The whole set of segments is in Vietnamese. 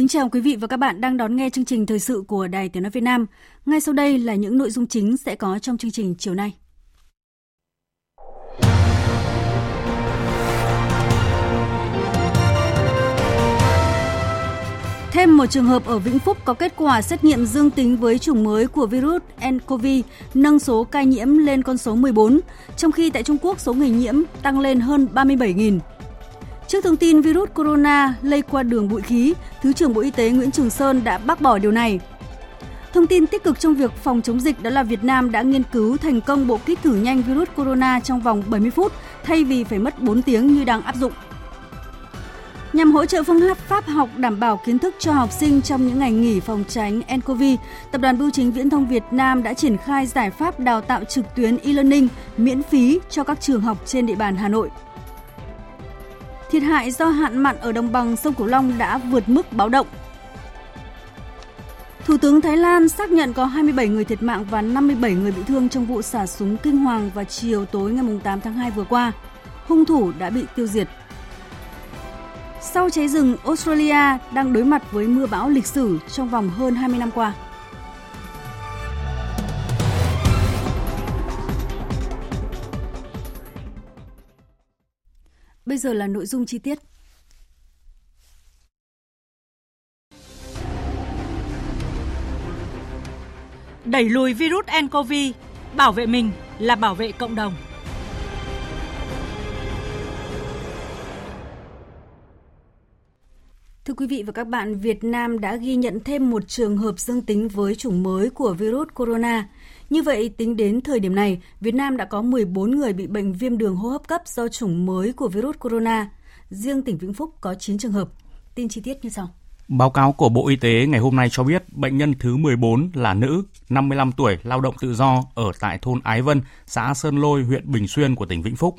Kính chào quý vị và các bạn đang đón nghe chương trình thời sự của Đài Tiếng Nói Việt Nam. Ngay sau đây là những nội dung chính sẽ có trong chương trình chiều nay. Thêm một trường hợp ở Vĩnh Phúc có kết quả xét nghiệm dương tính với chủng mới của virus nCoV, nâng số ca nhiễm lên con số 14, trong khi tại Trung Quốc số người nhiễm tăng lên hơn 37.000. Trước thông tin virus corona lây qua đường bụi khí, Thứ trưởng Bộ Y tế Nguyễn Trường Sơn đã bác bỏ điều này. Thông tin tích cực trong việc phòng chống dịch đó là Việt Nam đã nghiên cứu thành công bộ kit thử nhanh virus corona trong vòng 70 phút thay vì phải mất 4 tiếng như đang áp dụng. Nhằm hỗ trợ phương pháp học đảm bảo kiến thức cho học sinh trong những ngày nghỉ phòng tránh nCoV, Tập đoàn Bưu chính Viễn thông Việt Nam đã triển khai giải pháp đào tạo trực tuyến e-learning miễn phí cho các trường học trên địa bàn Hà Nội. Thiệt hại do hạn mặn ở đồng bằng sông Cửu Long đã vượt mức báo động. Thủ tướng Thái Lan xác nhận có 27 người thiệt mạng và 57 người bị thương trong vụ xả súng kinh hoàng vào chiều tối ngày 8 tháng 2 vừa qua. Hung thủ đã bị tiêu diệt. Sau cháy rừng, Australia đang đối mặt với mưa bão lịch sử trong vòng hơn 20 năm qua. Giờ là nội dung chi tiết. Đẩy lùi virus nCoV, bảo vệ mình là bảo vệ cộng đồng. Thưa quý vị và các bạn, Việt Nam đã ghi nhận thêm một trường hợp dương tính với chủng mới của virus corona. Như vậy, tính đến thời điểm này, Việt Nam đã có 14 người bị bệnh viêm đường hô hấp cấp do chủng mới của virus corona. Riêng tỉnh Vĩnh Phúc có 9 trường hợp. Tin chi tiết như sau. Báo cáo của Bộ Y tế ngày hôm nay cho biết bệnh nhân thứ 14 là nữ, 55 tuổi, lao động tự do ở tại thôn Ái Vân, xã Sơn Lôi, huyện Bình Xuyên của tỉnh Vĩnh Phúc.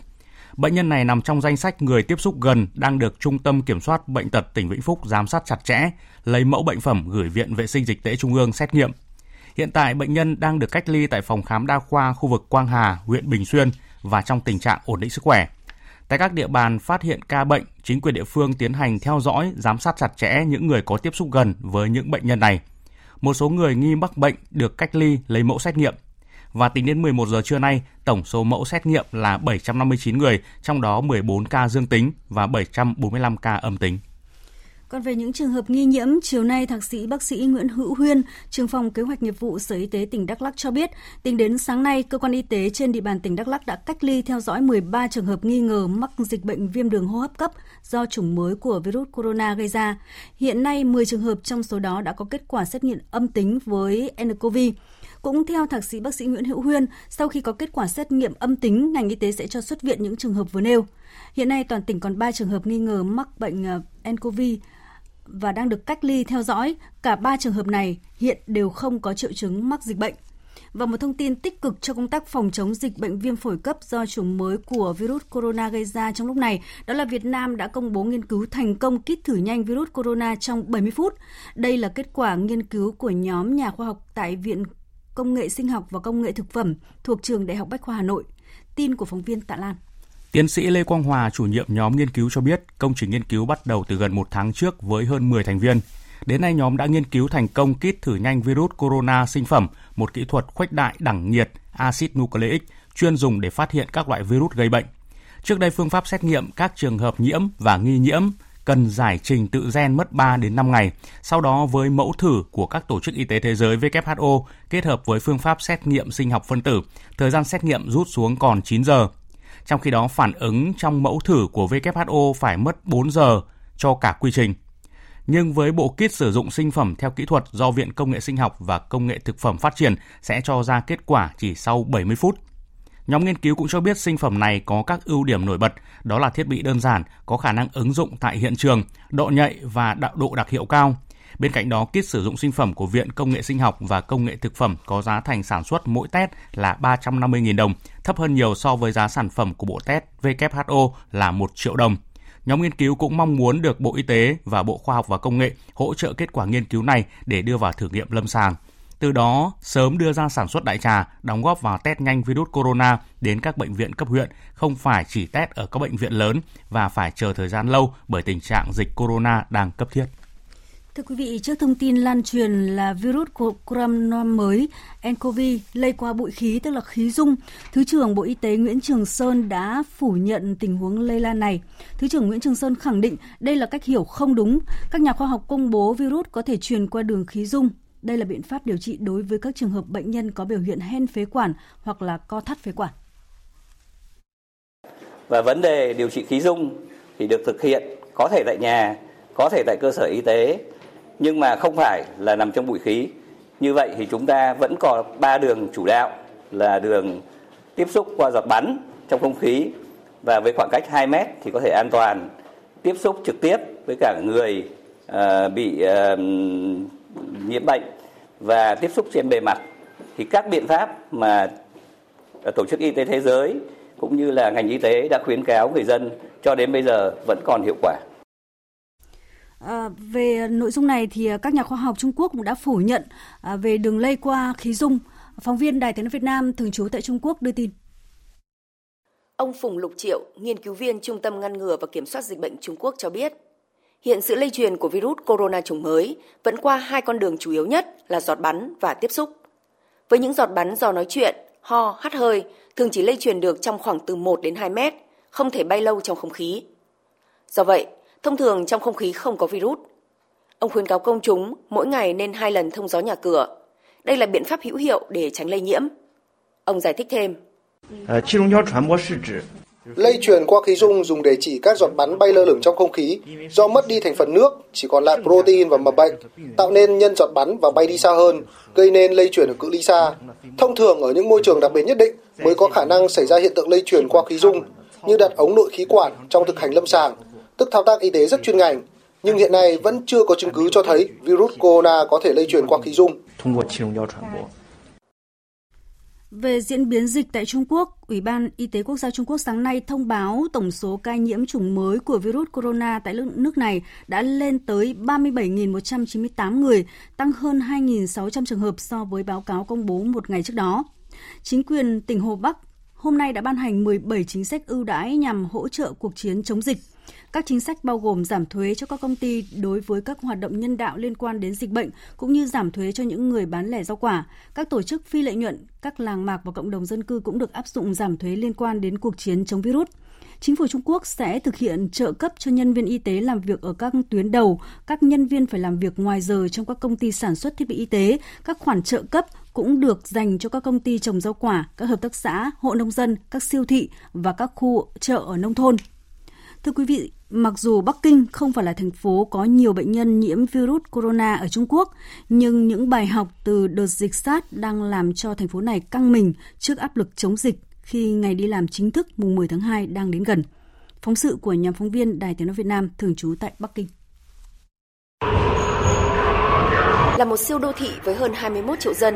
Bệnh nhân này nằm trong danh sách người tiếp xúc gần đang được Trung tâm Kiểm soát Bệnh tật tỉnh Vĩnh Phúc giám sát chặt chẽ, lấy mẫu bệnh phẩm gửi Viện Vệ sinh Dịch tễ Trung ương xét nghiệm. Hiện tại bệnh nhân đang được cách ly tại phòng khám đa khoa khu vực Quang Hà, huyện Bình Xuyên và trong tình trạng ổn định sức khỏe. Tại các địa bàn phát hiện ca bệnh, chính quyền địa phương tiến hành theo dõi, giám sát chặt chẽ những người có tiếp xúc gần với những bệnh nhân này. Một số người nghi mắc bệnh được cách ly lấy mẫu xét nghiệm. Và tính đến 11 giờ trưa nay, tổng số mẫu xét nghiệm là 759 người, trong đó 14 ca dương tính và 745 ca âm tính. Còn về những trường hợp nghi nhiễm, chiều nay Thạc sĩ bác sĩ Nguyễn Hữu Huyên, trưởng phòng kế hoạch nghiệp vụ Sở Y tế tỉnh Đắk Lắk cho biết, tính đến sáng nay, cơ quan y tế trên địa bàn tỉnh Đắk Lắk đã cách ly theo dõi 13 trường hợp nghi ngờ mắc dịch bệnh viêm đường hô hấp cấp do chủng mới của virus corona gây ra. Hiện nay, 10 trường hợp trong số đó đã có kết quả xét nghiệm âm tính với nCoV. Cũng theo thạc sĩ bác sĩ Nguyễn Hữu Huyên, sau khi có kết quả xét nghiệm âm tính, ngành y tế sẽ cho xuất viện những trường hợp vừa nêu. Hiện nay toàn tỉnh còn 3 trường hợp nghi ngờ mắc bệnh ờ, nCoV và đang được cách ly theo dõi. Cả ba trường hợp này hiện đều không có triệu chứng mắc dịch bệnh. Và một thông tin tích cực cho công tác phòng chống dịch bệnh viêm phổi cấp do chủng mới của virus corona gây ra trong lúc này, đó là Việt Nam đã công bố nghiên cứu thành công kit thử nhanh virus corona trong 70 phút. Đây là kết quả nghiên cứu của nhóm nhà khoa học tại Viện Công nghệ Sinh học và Công nghệ Thực phẩm thuộc Trường Đại học Bách khoa Hà Nội. Tin của phóng viên Tạ Lan. Tiến sĩ Lê Quang Hòa, chủ nhiệm nhóm nghiên cứu cho biết, công trình nghiên cứu bắt đầu từ gần một tháng trước với hơn 10 thành viên. Đến nay, nhóm đã nghiên cứu thành công kit thử nhanh virus corona sinh phẩm, một kỹ thuật khuếch đại đẳng nhiệt axit nucleic chuyên dùng để phát hiện các loại virus gây bệnh. Trước đây, phương pháp xét nghiệm các trường hợp nhiễm và nghi nhiễm cần giải trình tự gen mất 3 đến 5 ngày. Sau đó với mẫu thử của các tổ chức y tế thế giới WHO kết hợp với phương pháp xét nghiệm sinh học phân tử, thời gian xét nghiệm rút xuống còn 9 giờ trong khi đó phản ứng trong mẫu thử của WHO phải mất 4 giờ cho cả quy trình. Nhưng với bộ kit sử dụng sinh phẩm theo kỹ thuật do Viện Công nghệ Sinh học và Công nghệ Thực phẩm phát triển sẽ cho ra kết quả chỉ sau 70 phút. Nhóm nghiên cứu cũng cho biết sinh phẩm này có các ưu điểm nổi bật, đó là thiết bị đơn giản, có khả năng ứng dụng tại hiện trường, độ nhạy và độ đặc hiệu cao. Bên cạnh đó, kit sử dụng sinh phẩm của Viện Công nghệ Sinh học và Công nghệ Thực phẩm có giá thành sản xuất mỗi test là 350.000 đồng, thấp hơn nhiều so với giá sản phẩm của bộ test WHO là 1 triệu đồng. Nhóm nghiên cứu cũng mong muốn được Bộ Y tế và Bộ Khoa học và Công nghệ hỗ trợ kết quả nghiên cứu này để đưa vào thử nghiệm lâm sàng. Từ đó, sớm đưa ra sản xuất đại trà, đóng góp vào test nhanh virus corona đến các bệnh viện cấp huyện, không phải chỉ test ở các bệnh viện lớn và phải chờ thời gian lâu bởi tình trạng dịch corona đang cấp thiết. Thưa quý vị, trước thông tin lan truyền là virus corona mới nCoV lây qua bụi khí tức là khí dung, Thứ trưởng Bộ Y tế Nguyễn Trường Sơn đã phủ nhận tình huống lây lan này. Thứ trưởng Nguyễn Trường Sơn khẳng định đây là cách hiểu không đúng. Các nhà khoa học công bố virus có thể truyền qua đường khí dung. Đây là biện pháp điều trị đối với các trường hợp bệnh nhân có biểu hiện hen phế quản hoặc là co thắt phế quản. Và vấn đề điều trị khí dung thì được thực hiện có thể tại nhà, có thể tại cơ sở y tế nhưng mà không phải là nằm trong bụi khí. Như vậy thì chúng ta vẫn còn ba đường chủ đạo là đường tiếp xúc qua giọt bắn trong không khí và với khoảng cách 2 mét thì có thể an toàn tiếp xúc trực tiếp với cả người uh, bị uh, nhiễm bệnh và tiếp xúc trên bề mặt thì các biện pháp mà tổ chức y tế thế giới cũng như là ngành y tế đã khuyến cáo người dân cho đến bây giờ vẫn còn hiệu quả. À, về nội dung này thì ờ, các nhà khoa học Trung Quốc cũng đã phủ nhận à, về đường lây qua khí dung. Phóng viên Đài Tiếng nói Việt Nam thường trú tại Trung Quốc đưa tin. Ông Phùng Lục Triệu, nghiên cứu viên Trung tâm ngăn ngừa và kiểm soát dịch bệnh Trung Quốc cho biết, hiện sự lây truyền của virus corona chủng mới vẫn qua hai con đường chủ yếu nhất là giọt bắn và tiếp xúc. Với những giọt bắn do nói chuyện, ho, hắt hơi thường chỉ lây truyền được trong khoảng từ 1 đến 2 mét, không thể bay lâu trong không khí. Do vậy, Thông thường trong không khí không có virus. Ông khuyến cáo công chúng mỗi ngày nên hai lần thông gió nhà cửa. Đây là biện pháp hữu hiệu để tránh lây nhiễm. Ông giải thích thêm. Lây truyền qua khí dung dùng để chỉ các giọt bắn bay lơ lửng trong không khí do mất đi thành phần nước, chỉ còn lại protein và mầm bệnh, tạo nên nhân giọt bắn và bay đi xa hơn, gây nên lây truyền ở cự ly xa. Thông thường ở những môi trường đặc biệt nhất định mới có khả năng xảy ra hiện tượng lây truyền qua khí dung, như đặt ống nội khí quản trong thực hành lâm sàng tức thao tác y tế rất chuyên ngành, nhưng hiện nay vẫn chưa có chứng cứ cho thấy virus corona có thể lây truyền qua khí dung. Về diễn biến dịch tại Trung Quốc, Ủy ban Y tế Quốc gia Trung Quốc sáng nay thông báo tổng số ca nhiễm chủng mới của virus corona tại nước này đã lên tới 37.198 người, tăng hơn 2.600 trường hợp so với báo cáo công bố một ngày trước đó. Chính quyền tỉnh Hồ Bắc hôm nay đã ban hành 17 chính sách ưu đãi nhằm hỗ trợ cuộc chiến chống dịch. Các chính sách bao gồm giảm thuế cho các công ty đối với các hoạt động nhân đạo liên quan đến dịch bệnh, cũng như giảm thuế cho những người bán lẻ rau quả. Các tổ chức phi lợi nhuận, các làng mạc và cộng đồng dân cư cũng được áp dụng giảm thuế liên quan đến cuộc chiến chống virus. Chính phủ Trung Quốc sẽ thực hiện trợ cấp cho nhân viên y tế làm việc ở các tuyến đầu, các nhân viên phải làm việc ngoài giờ trong các công ty sản xuất thiết bị y tế, các khoản trợ cấp cũng được dành cho các công ty trồng rau quả, các hợp tác xã, hộ nông dân, các siêu thị và các khu chợ ở nông thôn. Thưa quý vị, mặc dù Bắc Kinh không phải là thành phố có nhiều bệnh nhân nhiễm virus corona ở Trung Quốc, nhưng những bài học từ đợt dịch SARS đang làm cho thành phố này căng mình trước áp lực chống dịch khi ngày đi làm chính thức mùng 10 tháng 2 đang đến gần. Phóng sự của nhóm phóng viên Đài Tiếng nói Việt Nam thường trú tại Bắc Kinh. Là một siêu đô thị với hơn 21 triệu dân,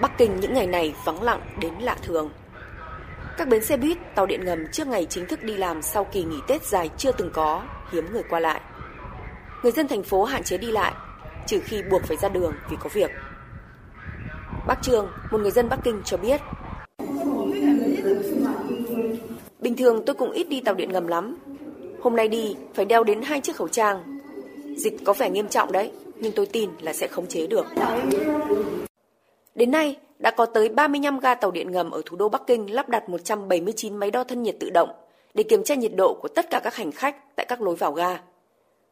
Bắc Kinh những ngày này vắng lặng đến lạ thường. Các bến xe buýt, tàu điện ngầm trước ngày chính thức đi làm sau kỳ nghỉ Tết dài chưa từng có, hiếm người qua lại. Người dân thành phố hạn chế đi lại, trừ khi buộc phải ra đường vì có việc. Bác Trương, một người dân Bắc Kinh cho biết. Bình thường tôi cũng ít đi tàu điện ngầm lắm. Hôm nay đi phải đeo đến hai chiếc khẩu trang. Dịch có vẻ nghiêm trọng đấy, nhưng tôi tin là sẽ khống chế được. Đến nay, đã có tới 35 ga tàu điện ngầm ở thủ đô Bắc Kinh lắp đặt 179 máy đo thân nhiệt tự động để kiểm tra nhiệt độ của tất cả các hành khách tại các lối vào ga.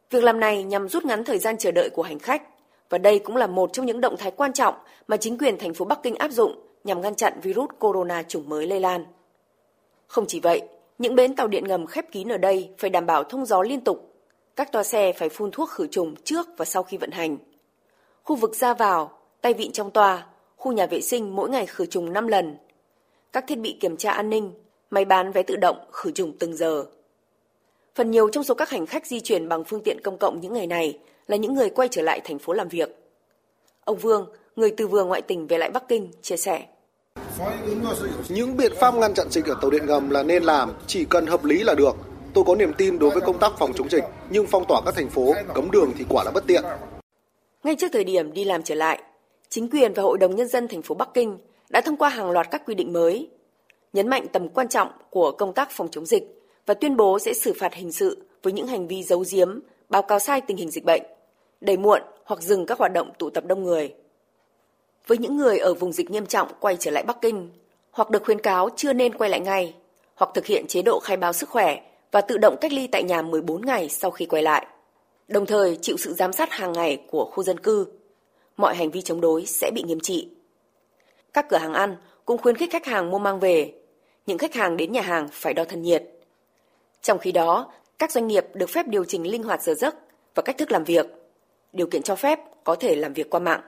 Việc làm này nhằm rút ngắn thời gian chờ đợi của hành khách và đây cũng là một trong những động thái quan trọng mà chính quyền thành phố Bắc Kinh áp dụng nhằm ngăn chặn virus corona chủng mới lây lan. Không chỉ vậy, Những bến tàu điện ngầm khép kín ở đây phải đảm bảo thông gió liên tục. Các toa xe phải phun thuốc khử trùng trước và sau khi vận hành. Khu vực ra vào, tay vịn trong toa, khu nhà vệ sinh mỗi ngày khử trùng 5 lần. Các thiết bị kiểm tra an ninh, máy bán vé tự động khử trùng từng giờ. Phần nhiều trong số các hành khách di chuyển bằng phương tiện công cộng những ngày này là những người quay trở lại thành phố làm việc. Ông Vương, người từ vừa ngoại tỉnh về lại Bắc Kinh, chia sẻ. Những biện pháp ngăn chặn dịch ở tàu điện ngầm là nên làm, chỉ cần hợp lý là được. Tôi có niềm tin đối với công tác phòng chống dịch, nhưng phong tỏa các thành phố, cấm đường thì quả là bất tiện. Ngay trước thời điểm đi làm trở lại, chính quyền và Hội đồng Nhân dân thành phố Bắc Kinh đã thông qua hàng loạt các quy định mới, nhấn mạnh tầm quan trọng của công tác phòng chống dịch và tuyên bố sẽ xử phạt hình sự với những hành vi giấu giếm, báo cáo sai tình hình dịch bệnh, đẩy muộn hoặc dừng các hoạt động tụ tập đông người. Với những người ở vùng dịch nghiêm trọng quay trở lại Bắc Kinh, hoặc được khuyến cáo chưa nên quay lại ngay, hoặc thực hiện chế độ khai báo sức khỏe và tự động cách ly tại nhà 14 ngày sau khi quay lại, đồng thời chịu sự giám sát hàng ngày của khu dân cư. Mọi hành vi chống đối sẽ bị nghiêm trị. Các cửa hàng ăn cũng khuyến khích khách hàng mua mang về. Những khách hàng đến nhà hàng phải đo thân nhiệt. Trong khi đó, các doanh nghiệp được phép điều chỉnh linh hoạt giờ giấc và cách thức làm việc. Điều kiện cho phép có thể làm việc qua mạng.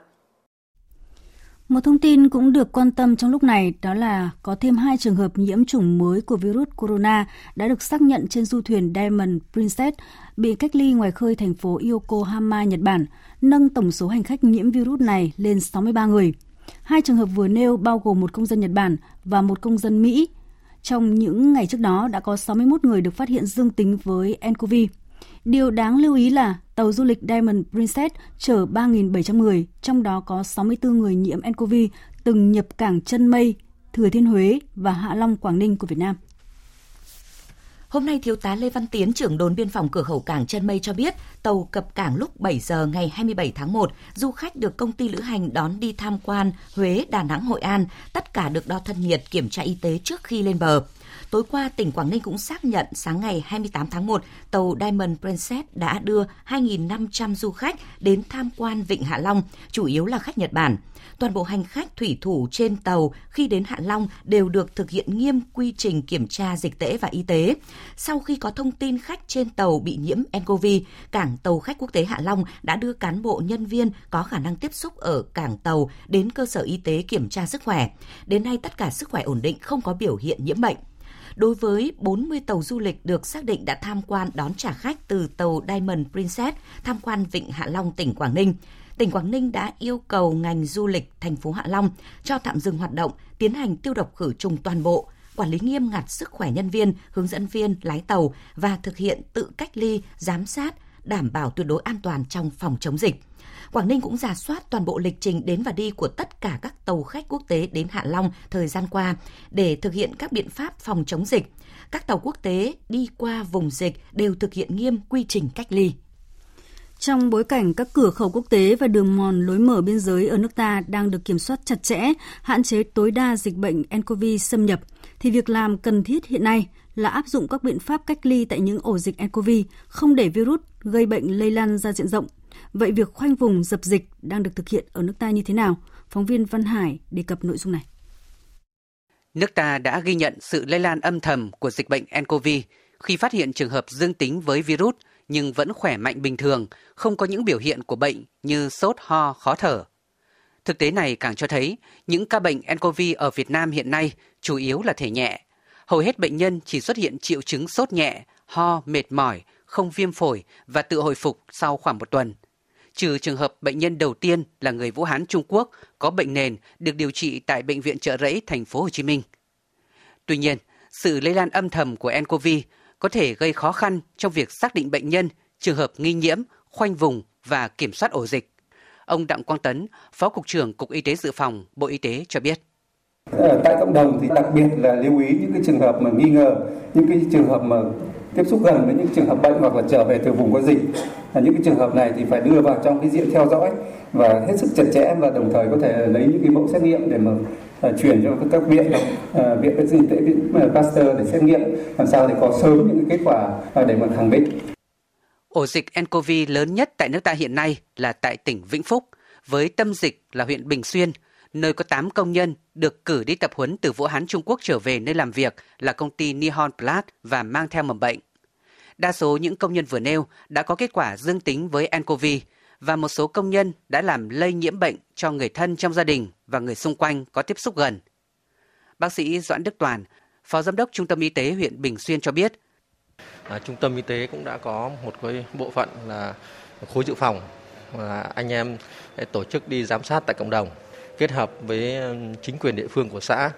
Một thông tin cũng được quan tâm trong lúc này đó là có thêm hai trường hợp nhiễm chủng mới của virus corona đã được xác nhận trên du thuyền Diamond Princess bị cách ly ngoài khơi thành phố Yokohama, Nhật Bản, nâng tổng số hành khách nhiễm virus này lên 63 người. Hai trường hợp vừa nêu bao gồm một công dân Nhật Bản và một công dân Mỹ. Trong những ngày trước đó đã có 61 người được phát hiện dương tính với nCoV. Điều đáng lưu ý là tàu du lịch Diamond Princess chở 3.700 người, trong đó có 64 người nhiễm nCoV từng nhập cảng Chân Mây, Thừa Thiên Huế và Hạ Long, Quảng Ninh của Việt Nam. Hôm nay, Thiếu tá Lê Văn Tiến, trưởng đồn biên phòng cửa khẩu cảng Chân Mây cho biết, tàu cập cảng lúc 7 giờ ngày 27 tháng 1, du khách được công ty lữ hành đón đi tham quan Huế, Đà Nẵng, Hội An, tất cả được đo thân nhiệt, kiểm tra y tế trước khi lên bờ. Tối qua, tỉnh Quảng Ninh cũng xác nhận sáng ngày 28 tháng 1, tàu Diamond Princess đã đưa 2.500 du khách đến tham quan Vịnh Hạ Long, chủ yếu là khách Nhật Bản. Toàn bộ hành khách thủy thủ trên tàu khi đến Hạ Long đều được thực hiện nghiêm quy trình kiểm tra dịch tễ và y tế. Sau khi có thông tin khách trên tàu bị nhiễm nCoV, cảng tàu khách quốc tế Hạ Long đã đưa cán bộ nhân viên có khả năng tiếp xúc ở cảng tàu đến cơ sở y tế kiểm tra sức khỏe. Đến nay tất cả sức khỏe ổn định, không có biểu hiện nhiễm bệnh đối với 40 tàu du lịch được xác định đã tham quan đón trả khách từ tàu Diamond Princess tham quan Vịnh Hạ Long, tỉnh Quảng Ninh. Tỉnh Quảng Ninh đã yêu cầu ngành du lịch thành phố Hạ Long cho tạm dừng hoạt động, tiến hành tiêu độc khử trùng toàn bộ, quản lý nghiêm ngặt sức khỏe nhân viên, hướng dẫn viên, lái tàu và thực hiện tự cách ly, giám sát, đảm bảo tuyệt đối an toàn trong phòng chống dịch. Quảng Ninh cũng giả soát toàn bộ lịch trình đến và đi của tất cả các tàu khách quốc tế đến Hạ Long thời gian qua để thực hiện các biện pháp phòng chống dịch. Các tàu quốc tế đi qua vùng dịch đều thực hiện nghiêm quy trình cách ly. Trong bối cảnh các cửa khẩu quốc tế và đường mòn lối mở biên giới ở nước ta đang được kiểm soát chặt chẽ, hạn chế tối đa dịch bệnh nCoV xâm nhập, thì việc làm cần thiết hiện nay là áp dụng các biện pháp cách ly tại những ổ dịch e nCoV, không để virus gây bệnh lây lan ra diện rộng. Vậy việc khoanh vùng dập dịch đang được thực hiện ở nước ta như thế nào? Phóng viên Văn Hải đề cập nội dung này. Nước ta đã ghi nhận sự lây lan âm thầm của dịch bệnh e nCoV khi phát hiện trường hợp dương tính với virus nhưng vẫn khỏe mạnh bình thường, không có những biểu hiện của bệnh như sốt, ho, khó thở. Thực tế này càng cho thấy những ca bệnh e nCoV ở Việt Nam hiện nay chủ yếu là thể nhẹ. Hầu hết bệnh nhân chỉ xuất hiện triệu chứng sốt nhẹ, ho, mệt mỏi, không viêm phổi và tự hồi phục sau khoảng một tuần. Trừ trường hợp bệnh nhân đầu tiên là người Vũ Hán Trung Quốc có bệnh nền được điều trị tại bệnh viện Trợ Rẫy thành phố Hồ Chí Minh. Tuy nhiên, sự lây lan âm thầm của nCoV có thể gây khó khăn trong việc xác định bệnh nhân, trường hợp nghi nhiễm, khoanh vùng và kiểm soát ổ dịch. Ông Đặng Quang Tấn, Phó Cục trưởng Cục Y tế Dự phòng, Bộ Y tế cho biết. Ở tại cộng đồng thì đặc biệt là lưu ý những cái trường hợp mà nghi ngờ, những cái trường hợp mà tiếp xúc gần với những trường hợp bệnh hoặc là trở về từ vùng có dịch. Là những cái trường hợp này thì phải đưa vào trong cái diện theo dõi và hết sức chặt chẽ và đồng thời có thể lấy những cái mẫu xét nghiệm để mà uh, chuyển cho các viện uh, viện vệ sinh y tế viện uh, Pasteur để xét nghiệm làm sao để có sớm những cái kết quả uh, để mà khẳng định. Ổ dịch nCoV lớn nhất tại nước ta hiện nay là tại tỉnh Vĩnh Phúc với tâm dịch là huyện Bình Xuyên, nơi có 8 công nhân được cử đi tập huấn từ Vũ Hán Trung Quốc trở về nơi làm việc là công ty Nihon Plat và mang theo mầm bệnh. Đa số những công nhân vừa nêu đã có kết quả dương tính với nCoV và một số công nhân đã làm lây nhiễm bệnh cho người thân trong gia đình và người xung quanh có tiếp xúc gần. Bác sĩ Doãn Đức Toàn, Phó Giám đốc Trung tâm Y tế huyện Bình Xuyên cho biết. À, trung tâm y tế cũng đã có một cái bộ phận là khối dự phòng và anh em tổ chức đi giám sát tại cộng đồng kết hợp với ờ, chính quyền địa phương của xã,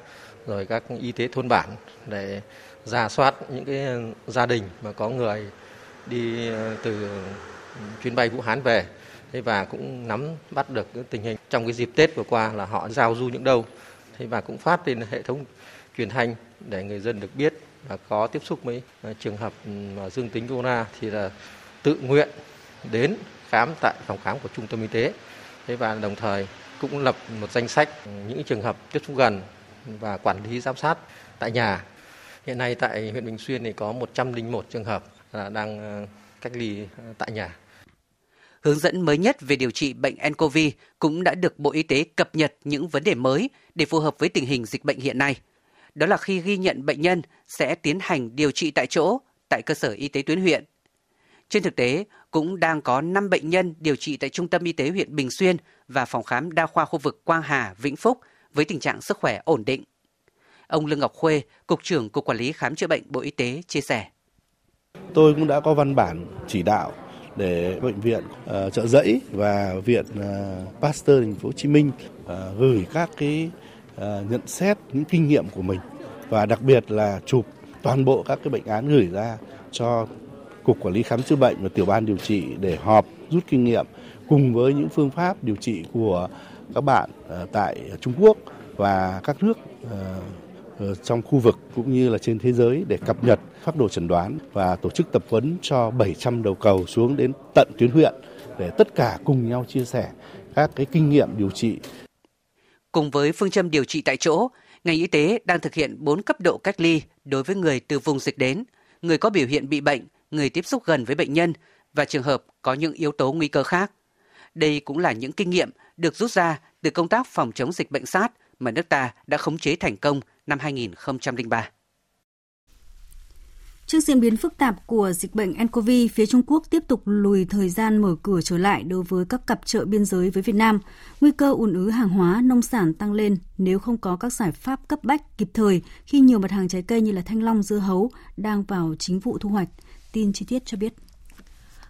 rồi các y tế thôn bản để ra soát những cái ờ, gia đình mà có người đi ờ, từ chuyến bay Vũ Hán về. Thế và cũng nắm bắt được tình hình trong cái dịp Tết vừa qua là họ giao du những đâu. Thế và cũng phát lên hệ thống truyền thanh để người dân được biết và có tiếp xúc với trường hợp ừ, mà dương tính corona thì là tự nguyện đến khám tại phòng khám của trung tâm y tế. Thế và đồng thời cũng lập một danh sách những trường hợp tiếp xúc gần và quản lý giám sát tại nhà. Hiện nay tại huyện Bình Xuyên thì có 101 trường hợp là đang ờ, cách ly ờ, tại nhà. Hướng dẫn mới nhất về điều trị bệnh nCoV cũng đã được Bộ Y tế cập nhật những vấn đề mới để phù hợp với tình hình dịch bệnh hiện nay. Đó là khi ghi nhận bệnh nhân sẽ tiến hành điều trị tại chỗ tại cơ sở y tế tuyến huyện. Trên thực tế, cũng đang có 5 bệnh nhân điều trị tại Trung tâm Y tế huyện Bình Xuyên và phòng khám đa khoa khu vực Quang Hà, Vĩnh Phúc với tình trạng sức khỏe ổn định. Ông Lương Ngọc Khuê, Cục trưởng Cục Quản lý Khám chữa bệnh Bộ Y tế chia sẻ. Tôi cũng đã có văn bản chỉ đạo để bệnh viện uh, trợ giấy và viện uh, Pasteur thành phố Hồ Chí Minh uh, gửi các cái uh, nhận xét những kinh nghiệm của mình và đặc biệt là chụp toàn bộ các cái bệnh án gửi ra cho cục quản lý khám chữa bệnh và tiểu ban điều trị để họp rút kinh nghiệm cùng với những phương pháp điều trị của các bạn ờ, tại Trung Quốc và các nước ờ, ờ, trong khu vực cũng như là trên thế giới để cập nhật phác đồ chẩn đoán và tổ chức tập huấn cho 700 đầu cầu xuống đến tận tuyến huyện để tất cả cùng nhau chia sẻ các cái kinh nghiệm điều trị. Cùng với phương châm điều trị tại chỗ, ngành y tế đang thực hiện 4 cấp độ cách ly đối với người từ vùng dịch đến, người có biểu hiện bị bệnh, người tiếp xúc gần với bệnh nhân và trường hợp có những yếu tố nguy cơ khác. Đây cũng là những kinh nghiệm được rút ra từ công tác phòng chống dịch bệnh SARS mà nước ta đã khống chế thành công năm 2003. Trước diễn biến phức tạp của dịch bệnh nCoV, phía Trung Quốc tiếp tục lùi thời gian mở cửa trở lại đối với các cặp chợ biên giới với Việt Nam. Nguy cơ ùn ứ hàng hóa, nông sản tăng lên nếu không có các giải pháp cấp bách kịp thời khi nhiều mặt hàng trái cây như là thanh long, dưa hấu đang vào chính vụ thu hoạch. Tin chi tiết cho biết.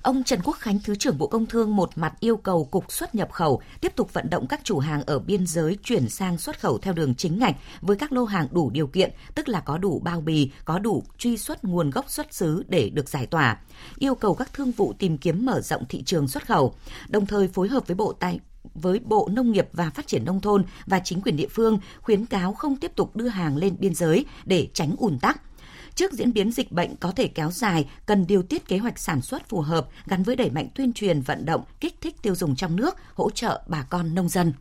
Ông Trần Quốc Khánh, Thứ trưởng Bộ Công Thương một mặt yêu cầu Cục xuất nhập khẩu tiếp tục vận động các chủ hàng ở biên giới chuyển sang xuất khẩu theo đường chính ngạch với các lô hàng đủ điều kiện, tức là có đủ bao bì, có đủ truy xuất nguồn gốc xuất xứ để được giải tỏa. Yêu cầu các thương vụ tìm kiếm mở rộng thị trường xuất khẩu, đồng thời phối hợp với Bộ Tài với Bộ Nông nghiệp và Phát triển Nông thôn và chính quyền địa phương khuyến cáo không tiếp tục đưa hàng lên biên giới để tránh ùn tắc Trước diễn biến dịch bệnh có thể kéo dài, cần điều tiết kế hoạch sản xuất phù hợp gắn với đẩy mạnh tuyên truyền vận động, kích thích tiêu dùng trong nước, hỗ trợ bà con nông dân.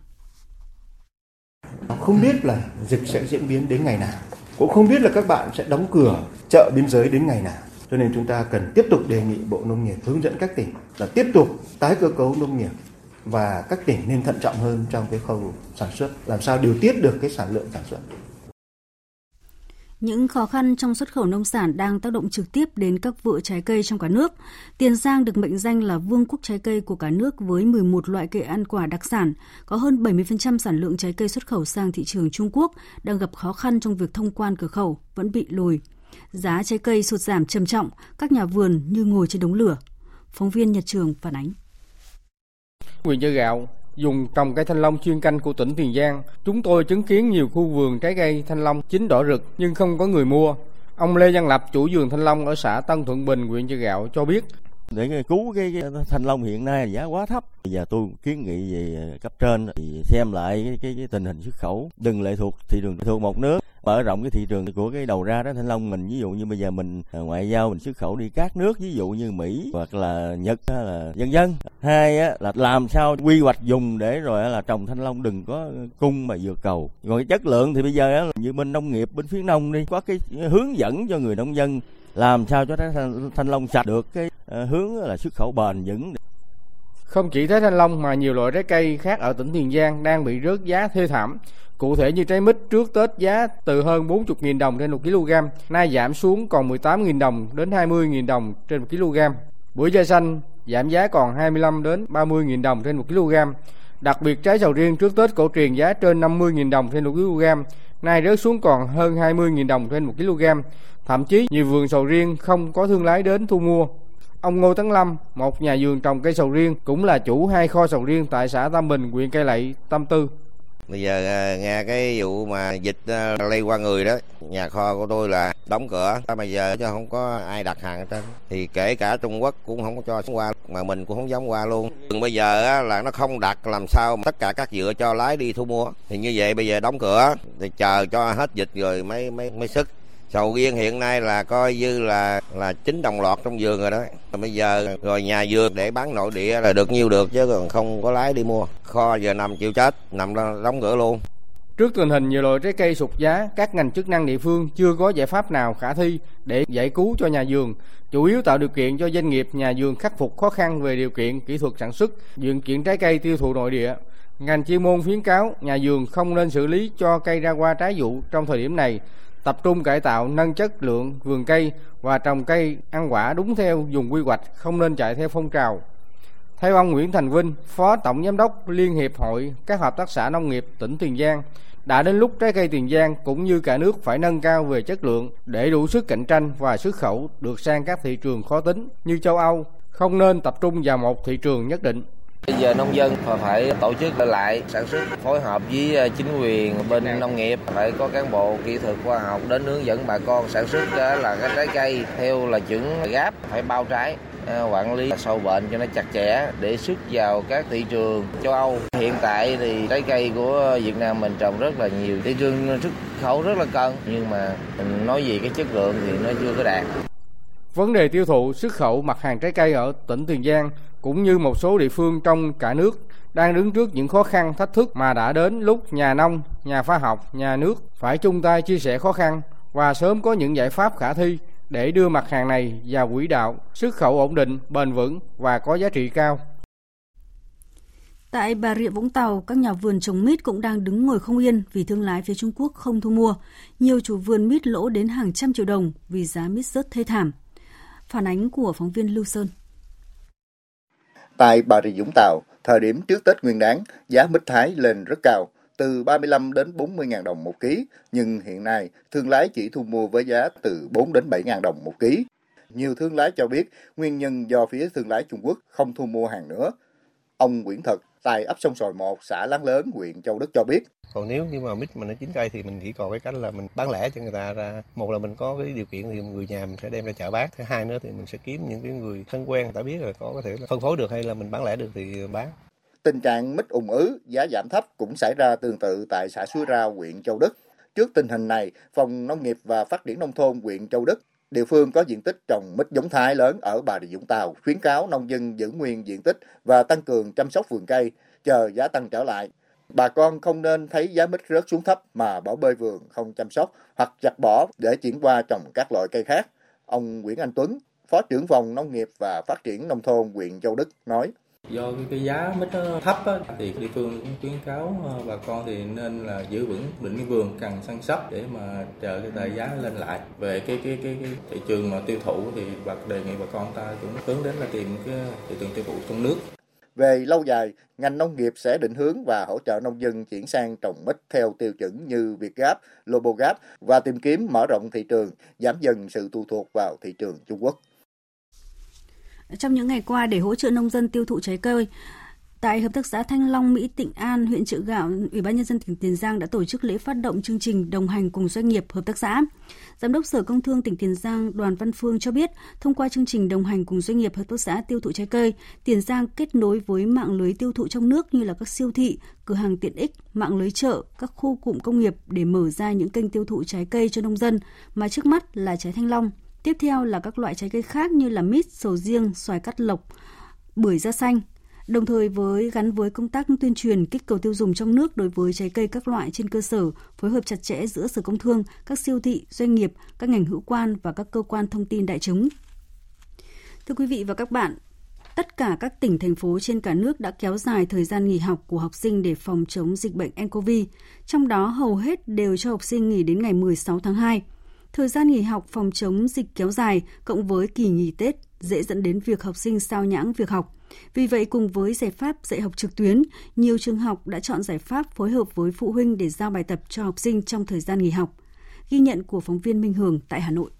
Không biết là dịch sẽ diễn biến đến ngày nào, cũng không biết là các bạn sẽ đóng cửa chợ biên giới đến ngày nào. Cho nên chúng ta cần tiếp tục đề nghị Bộ Nông nghiệp hướng dẫn các tỉnh là tiếp tục tái cơ cấu nông nghiệp và các tỉnh nên thận trọng hơn trong cái khâu sản xuất, làm sao điều tiết được cái sản lượng sản xuất. Những khó khăn trong xuất khẩu nông sản đang tác động trực tiếp đến các vựa trái cây trong cả nước. Tiền Giang được mệnh danh là vương quốc trái cây của cả nước với 11 loại cây ăn quả đặc sản, có hơn 70% sản lượng trái cây xuất khẩu sang thị trường Trung Quốc đang gặp khó khăn trong việc thông quan cửa khẩu vẫn bị lùi. Giá trái cây sụt giảm trầm trọng, các nhà vườn như ngồi trên đống lửa. Phóng viên Nhật Trường phản ánh. Nguyên Chợ Gạo dùng trồng cây thanh long chuyên canh của tỉnh Tiền Giang, chúng tôi chứng kiến nhiều khu vườn trái cây thanh long chín đỏ rực nhưng không có người mua. Ông Lê Văn Lập, chủ vườn thanh long ở xã Tân Thuận Bình, huyện Chợ Gạo cho biết. Để cứu cái, cái thanh long hiện nay giá quá thấp. Bây giờ tôi kiến nghị về cấp trên thì xem lại cái, cái, cái tình hình xuất khẩu. Đừng lệ thuộc thị trường thuộc một nước mở rộng cái thị trường của cái đầu ra đó thanh long mình ví dụ như bây giờ mình à, ngoại giao mình xuất khẩu đi các nước ví dụ như mỹ hoặc là nhật hay là dân dân hai á, là làm sao quy hoạch dùng để rồi là trồng thanh long đừng có cung mà vượt cầu. Còn cái chất lượng thì bây giờ á, như bên nông nghiệp bên phía nông đi có cái hướng dẫn cho người nông dân làm sao cho thanh, thanh long sạch được cái à, hướng là xuất khẩu bền vững. Không chỉ trái thanh long mà nhiều loại trái cây khác ở tỉnh Tiền Giang đang bị rớt giá thê thảm. Cụ thể như trái mít trước Tết giá từ hơn 40.000 đồng trên 1 kg, nay giảm xuống còn 18.000 đồng đến 20.000 đồng trên 1 kg. Bưởi da xanh giảm giá còn 25 đến 30.000 đồng trên 1 kg. Đặc biệt trái sầu riêng trước Tết cổ truyền giá trên 50.000 đồng trên 1 kg, nay rớt xuống còn hơn 20.000 đồng trên 1 kg. Thậm chí nhiều vườn sầu riêng không có thương lái đến thu mua. Ông Ngô Tấn Lâm, một nhà vườn trồng cây sầu riêng, cũng là chủ hai kho sầu riêng tại xã Tam Bình, huyện Cây Lậy, Tâm Tư. Bây giờ à, nghe cái vụ mà dịch à, lây qua người đó, nhà kho của tôi là đóng cửa. Bây giờ cho không có ai đặt hàng trên. Thì kể cả Trung Quốc cũng không có cho xuống qua, mà mình cũng không dám qua luôn. Bây giờ là nó không đặt làm sao mà tất cả các dựa cho lái đi thu mua. Thì như vậy bây giờ đóng cửa, thì chờ cho hết dịch rồi mới mới mới sức sầu riêng hiện nay là coi như là là chín đồng lọt trong vườn rồi đó. Bây giờ rồi nhà vườn để bán nội địa là được nhiêu được chứ còn không có lái đi mua. Kho giờ nằm chịu chết nằm đóng cửa luôn. Trước tình hình nhiều loại trái cây sụt giá, các ngành chức năng địa phương chưa có giải pháp nào khả thi để giải cứu cho nhà vườn, chủ yếu tạo điều kiện cho doanh nghiệp nhà vườn khắc phục khó khăn về điều kiện kỹ thuật sản xuất, dựng kiện trái cây tiêu thụ nội địa. Ngành chuyên môn khuyến cáo nhà vườn không nên xử lý cho cây ra hoa trái vụ trong thời điểm này tập trung cải tạo nâng chất lượng vườn cây và trồng cây ăn quả đúng theo dùng quy hoạch, không nên chạy theo phong trào. Theo ông Nguyễn Thành Vinh, Phó Tổng Giám đốc Liên hiệp hội các hợp tác xã nông nghiệp tỉnh Tiền Giang, đã đến lúc trái cây Tiền Giang cũng như cả nước phải nâng cao về chất lượng để đủ sức cạnh tranh và xuất khẩu được sang các thị trường khó tính như châu Âu, không nên tập trung vào một thị trường nhất định. Bây giờ nông dân phải tổ chức lại sản xuất phối hợp với ờ, chính quyền bên nông nghiệp phải có cán bộ kỹ thuật khoa học đến hướng dẫn bà con sản xuất là cái trái cây theo là chuẩn gáp phải bao trái ờ, quản lý sâu bệnh cho nó chặt chẽ để xuất vào các thị trường châu Âu. Hiện tại thì trái cây của Việt Nam mình trồng rất là nhiều, thị trường xuất khẩu rất là cần nhưng mà mình nói gì cái chất lượng thì nó chưa có đạt. Vấn đề tiêu thụ xuất khẩu mặt hàng trái cây ở tỉnh Tiền Giang cũng như một số địa phương trong cả nước đang đứng trước những khó khăn thách thức mà đã đến lúc nhà nông, nhà khoa học, nhà nước phải chung tay chia sẻ khó khăn và sớm có những giải pháp khả thi để đưa mặt hàng này vào quỹ đạo, xuất khẩu ổn định, bền vững và có giá trị cao. Tại Bà Rịa Vũng Tàu, các nhà vườn trồng mít cũng đang đứng ngồi không yên vì thương lái phía Trung Quốc không thu mua. Nhiều chủ vườn mít lỗ đến hàng trăm triệu đồng vì giá mít rớt thê thảm. Phản ánh của phóng viên Lưu Sơn. Tại Bà Rịa Vũng Tàu, thời điểm trước Tết Nguyên đán, giá mít Thái lên rất cao, từ 35 đến 40 ngàn đồng một ký, nhưng hiện nay thương lái chỉ thu mua với giá từ 4 đến 7 ngàn đồng một ký. Nhiều thương lái cho biết nguyên nhân do phía thương lái Trung Quốc không thu mua hàng nữa. Ông Nguyễn Thật, tại ấp sông Sòi 1, xã Láng Lớn, huyện Châu Đức cho biết. Còn nếu như mà mít mà nó chín cây thì mình chỉ còn cái cách là mình bán lẻ cho người ta ra. Một là mình có cái điều kiện thì người nhà mình sẽ đem ra chợ bán. Thứ hai nữa thì mình sẽ kiếm những cái người thân quen người ta biết là có có thể là phân phối được hay là mình bán lẻ được thì bán. Tình trạng mít ủng ứ, giá giảm thấp cũng xảy ra tương tự tại xã Suối Rao, huyện Châu Đức. Trước tình hình này, Phòng Nông nghiệp và Phát triển Nông thôn huyện Châu Đức Địa phương có diện tích trồng mít giống thái lớn ở Bà Rịa Vũng Tàu, khuyến cáo nông dân giữ nguyên diện tích và tăng cường chăm sóc vườn cây, chờ giá tăng trở lại. Bà con không nên thấy giá mít rớt xuống thấp mà bỏ bơi vườn không chăm sóc hoặc chặt bỏ để chuyển qua trồng các loại cây khác. Ông Nguyễn Anh Tuấn, Phó trưởng phòng Nông nghiệp và Phát triển Nông thôn huyện Châu Đức nói. Do cái, giá mít nó thấp á, thì địa phương cũng khuyến cáo ờ, bà con thì nên là giữ vững định cái vườn cần săn sóc để mà chờ cái thời giá lên lại. Về cái cái cái, cái thị trường mà tiêu thụ thì bà đề nghị bà con ta cũng hướng đến là tìm cái thị trường tiêu thụ trong nước về lâu dài, ngành nông nghiệp sẽ định hướng và hỗ trợ nông dân chuyển sang trồng mít theo tiêu chuẩn như Việt Gap, Lobogap và tìm kiếm mở rộng thị trường, giảm dần sự phụ thuộc vào thị trường Trung Quốc. Trong những ngày qua để hỗ trợ nông dân tiêu thụ trái cây, Tại Hợp tác xã Thanh Long Mỹ Tịnh An, huyện Trợ Gạo, Ủy ban Nhân dân tỉnh Tiền Giang đã tổ chức lễ phát động chương trình đồng hành cùng doanh nghiệp hợp tác xã. Giám đốc Sở Công Thương tỉnh Tiền Giang Đoàn Văn Phương cho biết, thông qua chương trình đồng hành cùng doanh nghiệp hợp tác xã tiêu thụ trái cây, Tiền Giang kết nối với mạng lưới tiêu thụ trong nước như là các siêu thị, cửa hàng tiện ích, mạng lưới chợ, các khu cụm công nghiệp để mở ra những kênh tiêu thụ trái cây cho nông dân, mà trước mắt là trái thanh long. Tiếp theo là các loại trái cây khác như là mít, sầu riêng, xoài cắt lộc, bưởi da xanh, đồng thời với gắn với công tác tuyên truyền kích cầu tiêu dùng trong nước đối với trái cây các loại trên cơ sở phối hợp chặt chẽ giữa Sở Công Thương, các siêu thị, doanh nghiệp, các ngành hữu quan và các cơ quan thông tin đại chúng. Thưa quý vị và các bạn, tất cả các tỉnh, thành phố trên cả nước đã kéo dài thời gian nghỉ học của học sinh để phòng chống dịch bệnh nCoV. Trong đó hầu hết đều cho học sinh nghỉ đến ngày 16 tháng 2. Thời gian nghỉ học phòng chống dịch kéo dài cộng với kỳ nghỉ Tết dễ dẫn đến việc học sinh sao nhãng việc học. Vì vậy, cùng với giải pháp dạy học trực tuyến, nhiều trường học đã chọn giải pháp phối hợp với phụ huynh để giao bài tập cho học sinh trong thời gian nghỉ học. Ghi nhận của phóng viên Minh Hường tại Hà Nội.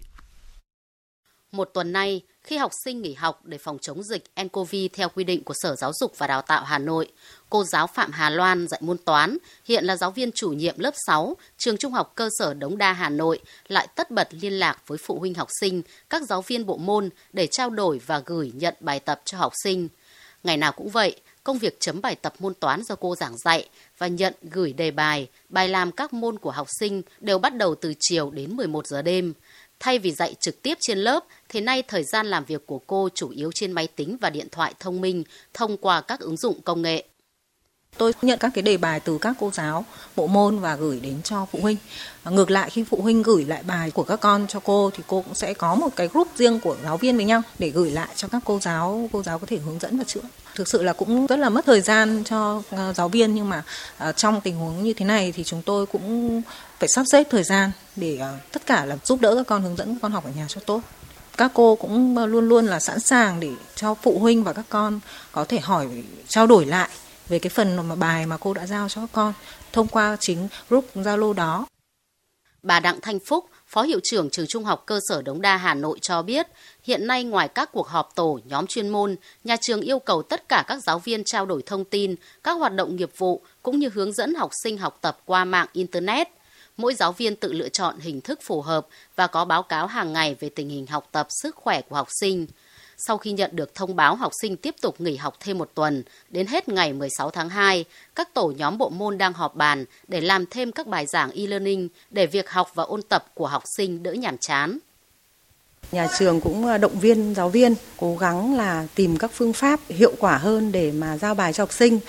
Một tuần nay, khi học sinh nghỉ học để phòng chống dịch nCoV theo quy định của Sở Giáo dục và Đào tạo Hà Nội, cô giáo Phạm Hà Loan dạy môn toán, hiện là giáo viên chủ nhiệm lớp 6, trường Trung học cơ sở Đống Đa Hà Nội, lại tất bật liên lạc với phụ huynh học sinh, các giáo viên bộ môn để trao đổi và gửi nhận bài tập cho học sinh. Ngày nào cũng vậy, công việc chấm bài tập môn toán do cô giảng dạy và nhận gửi đề bài, bài làm các môn của học sinh đều bắt đầu từ chiều đến 11 giờ đêm. Thay vì dạy trực tiếp trên lớp, thì nay thời gian làm việc của cô chủ yếu trên máy tính và điện thoại thông minh thông qua các ứng dụng công nghệ. Tôi nhận các cái đề bài từ các cô giáo bộ môn và gửi đến cho phụ huynh. Ngược lại khi phụ huynh gửi lại bài của các con cho cô thì cô cũng sẽ có một cái group riêng của giáo viên với nhau để gửi lại cho các cô giáo, cô giáo có thể hướng dẫn và chữa. Thực sự là cũng rất là mất thời gian cho ờ, giáo viên nhưng mà ờ, trong tình huống như thế này thì chúng tôi cũng phải sắp xếp thời gian để ờ, tất cả là giúp đỡ các con hướng dẫn các con học ở nhà cho tốt các cô cũng luôn luôn là sẵn sàng để cho phụ huynh và các con có thể hỏi trao đổi lại về cái phần mà bài mà cô đã giao cho các con thông qua chính group Zalo đó. Bà Đặng Thanh Phúc, Phó Hiệu trưởng Trường Trung học Cơ sở Đống Đa Hà Nội cho biết, hiện nay ngoài các cuộc họp tổ, nhóm chuyên môn, nhà trường yêu cầu tất cả các giáo viên trao đổi thông tin, các hoạt động nghiệp vụ cũng như hướng dẫn học sinh học tập qua mạng Internet. Mỗi giáo viên tự lựa chọn hình thức phù hợp và có báo cáo hàng ngày về tình hình học tập, sức khỏe của học sinh sau khi nhận được thông báo học sinh tiếp tục nghỉ học thêm một tuần, đến hết ngày 16 tháng 2, các tổ nhóm bộ môn đang họp bàn để làm thêm các bài giảng e-learning để việc học và ôn tập của học sinh đỡ nhàm chán. Nhà trường cũng ờ, động viên giáo viên cố gắng là tìm các phương pháp hiệu quả hơn để mà giao bài cho học sinh.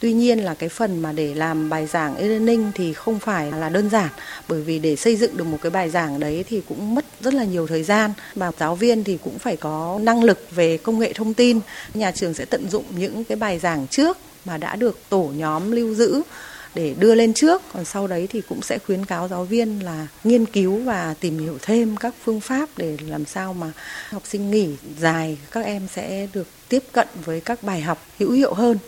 Tuy nhiên là cái phần mà để làm bài giảng e-learning thì không phải là đơn giản, bởi vì để xây dựng được một cái bài giảng đấy thì cũng mất rất là nhiều thời gian và giáo viên thì cũng phải có năng lực về công nghệ thông tin. Nhà trường sẽ tận dụng những cái bài giảng trước mà đã được tổ nhóm lưu giữ để đưa lên trước còn sau đấy thì cũng sẽ khuyến cáo giáo viên là nghiên cứu và tìm hiểu thêm các phương pháp để làm sao mà học sinh nghỉ dài các em sẽ được tiếp cận với các bài học hữu hiệu hơn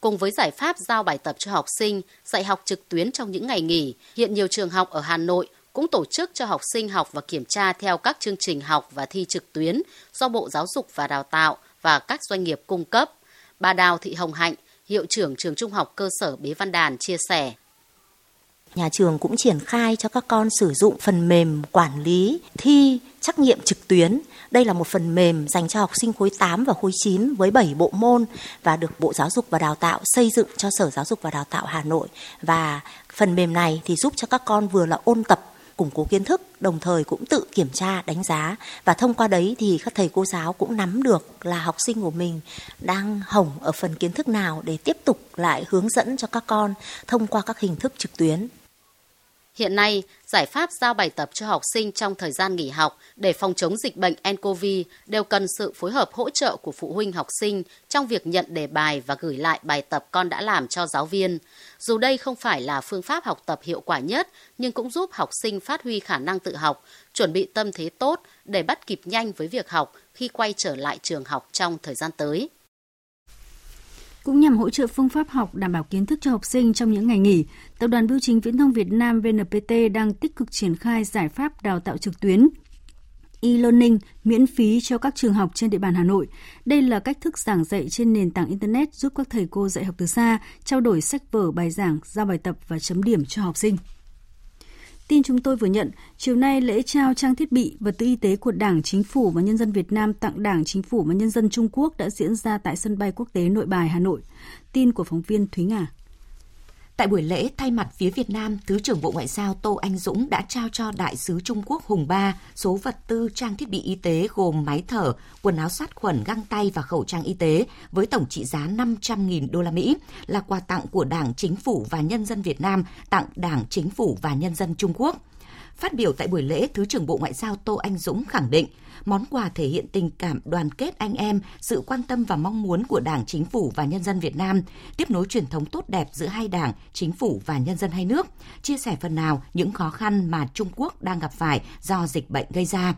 Cùng với giải pháp giao bài tập cho học sinh, dạy học trực tuyến trong những ngày nghỉ, hiện nhiều trường học ở Hà Nội cũng tổ chức cho học sinh học và kiểm tra theo các chương trình học và thi trực tuyến do Bộ Giáo dục và Đào tạo và các doanh nghiệp cung cấp. Bà Đào Thị Hồng Hạnh, hiệu trưởng trường trung học cơ sở Bế Văn Đàn chia sẻ. Nhà trường cũng triển khai cho các con sử dụng phần mềm quản lý, thi trắc nghiệm trực tuyến. Đây là một phần mềm dành cho học sinh khối 8 và khối 9 với 7 bộ môn và được Bộ Giáo dục và Đào tạo xây dựng cho Sở Giáo dục và Đào tạo Hà Nội. Và phần mềm này thì giúp cho các con vừa là ôn tập củng cố kiến thức, đồng thời cũng tự kiểm tra, đánh giá và thông qua đấy thì các thầy cô giáo cũng nắm được là học sinh của mình đang hỏng ở phần kiến thức nào để tiếp tục lại hướng dẫn cho các con thông qua các hình thức trực tuyến. Hiện nay, giải pháp giao bài tập cho học sinh trong thời gian nghỉ học để phòng chống dịch bệnh nCoV đều cần sự phối hợp hỗ trợ của phụ huynh học sinh trong việc nhận đề bài và gửi lại bài tập con đã làm cho giáo viên. Dù đây không phải là phương pháp học tập hiệu quả nhất, nhưng cũng giúp học sinh phát huy khả năng tự học, chuẩn bị tâm thế tốt để bắt kịp nhanh với việc học khi quay trở lại trường học trong thời gian tới. Cũng nhằm hỗ trợ phương pháp học đảm bảo kiến thức cho học sinh trong những ngày nghỉ, Tập đoàn Bưu chính Viễn thông Việt Nam VNPT đang tích cực triển khai giải pháp đào tạo trực tuyến e-learning miễn phí cho các trường học trên địa bàn Hà Nội. Đây là cách thức giảng dạy trên nền tảng Internet giúp các thầy cô dạy học từ xa, trao đổi sách vở, bài giảng, giao bài tập và chấm điểm cho học sinh. Tin chúng tôi vừa nhận, chiều nay lễ trao trang thiết bị vật tư y tế của Đảng, Chính phủ và Nhân dân Việt Nam tặng Đảng, Chính phủ và Nhân dân Trung Quốc đã diễn ra tại sân bay quốc tế Nội Bài, Hà Nội. Tin của phóng viên Thúy Ngà. Tại buổi lễ, thay mặt phía Việt Nam, Thứ trưởng Bộ Ngoại giao Tô Anh Dũng đã trao cho Đại sứ Trung Quốc Hùng Ba số vật tư trang thiết bị y tế gồm máy thở, quần áo sát khuẩn, găng tay và khẩu trang y tế với tổng trị giá 500.000 đô la Mỹ là quà tặng của Đảng, Chính phủ và Nhân dân Việt Nam tặng Đảng, Chính phủ và Nhân dân Trung Quốc. Phát biểu tại buổi lễ, Thứ trưởng Bộ Ngoại giao Tô Anh Dũng khẳng định, món quà thể hiện tình cảm đoàn kết anh em, sự quan tâm và mong muốn của Đảng, Chính phủ và nhân dân Việt Nam, tiếp nối truyền thống tốt đẹp giữa hai đảng, chính phủ và nhân dân hai nước, chia sẻ phần nào những khó khăn mà Trung Quốc đang gặp phải do dịch bệnh gây ra.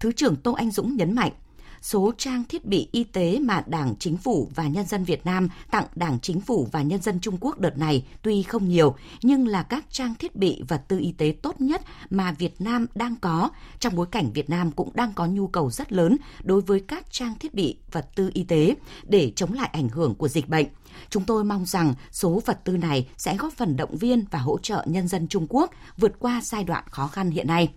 Thứ trưởng Tô Anh Dũng nhấn mạnh, số trang thiết bị y tế mà Đảng, Chính phủ và nhân dân Việt Nam tặng Đảng, Chính phủ và nhân dân Trung Quốc đợt này tuy không nhiều, nhưng là các trang thiết bị vật tư y tế tốt nhất mà Việt Nam đang có, trong bối cảnh Việt Nam cũng đang có nhu cầu rất lớn đối với các trang thiết bị vật tư y tế để chống lại ảnh hưởng của dịch bệnh. Chúng tôi mong rằng số vật tư này sẽ góp phần động viên và hỗ trợ nhân dân Trung Quốc vượt qua giai đoạn khó khăn hiện nay.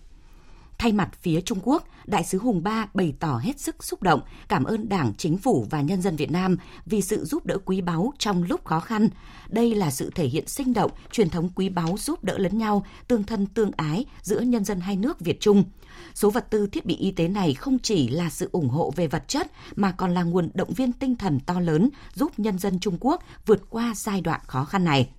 Thay mặt phía Trung Quốc, Đại sứ Hùng Ba bày tỏ hết sức xúc động, cảm ơn Đảng, Chính phủ và nhân dân Việt Nam vì sự giúp đỡ quý báu trong lúc khó khăn. Đây là sự thể hiện sinh động, truyền thống quý báu giúp đỡ lẫn nhau, tương thân tương ái giữa nhân dân hai nước Việt Trung. Số vật tư thiết bị y tế này không chỉ là sự ủng hộ về vật chất mà còn là nguồn động viên tinh thần to lớn giúp nhân dân Trung Quốc vượt qua giai đoạn khó khăn này.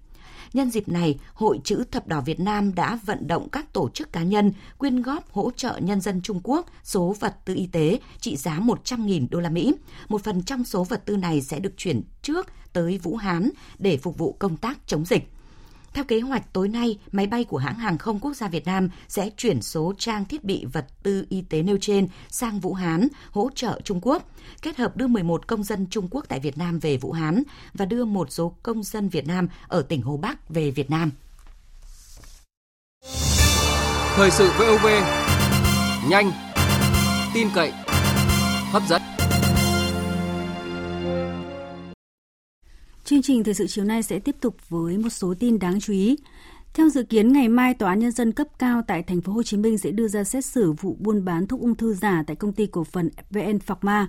Nhân dịp này, Hội Chữ Thập Đỏ Việt Nam đã vận động các tổ chức cá nhân quyên góp hỗ trợ nhân dân Trung Quốc số vật tư y tế trị giá 100.000 đô la Mỹ. Một phần trong số vật tư này sẽ được chuyển trước tới Vũ Hán để phục vụ công tác chống dịch. Theo kế hoạch tối nay, máy bay của hãng hàng không quốc gia Việt Nam sẽ chuyển số trang thiết bị vật tư y tế nêu trên sang Vũ Hán hỗ trợ Trung Quốc, kết hợp đưa 11 công dân Trung Quốc tại Việt Nam về Vũ Hán và đưa một số công dân Việt Nam ở tỉnh Hồ Bắc về Việt Nam. Thời sự VOV nhanh, tin cậy, hấp dẫn. Chương trình thời sự chiều nay sẽ tiếp tục với một số tin đáng chú ý. Theo dự kiến, ngày mai Tòa án Nhân dân cấp cao tại thành phố Hồ Chí Minh sẽ đưa ra xét xử vụ buôn bán thuốc ung thư giả tại công ty cổ phần VN Pharma.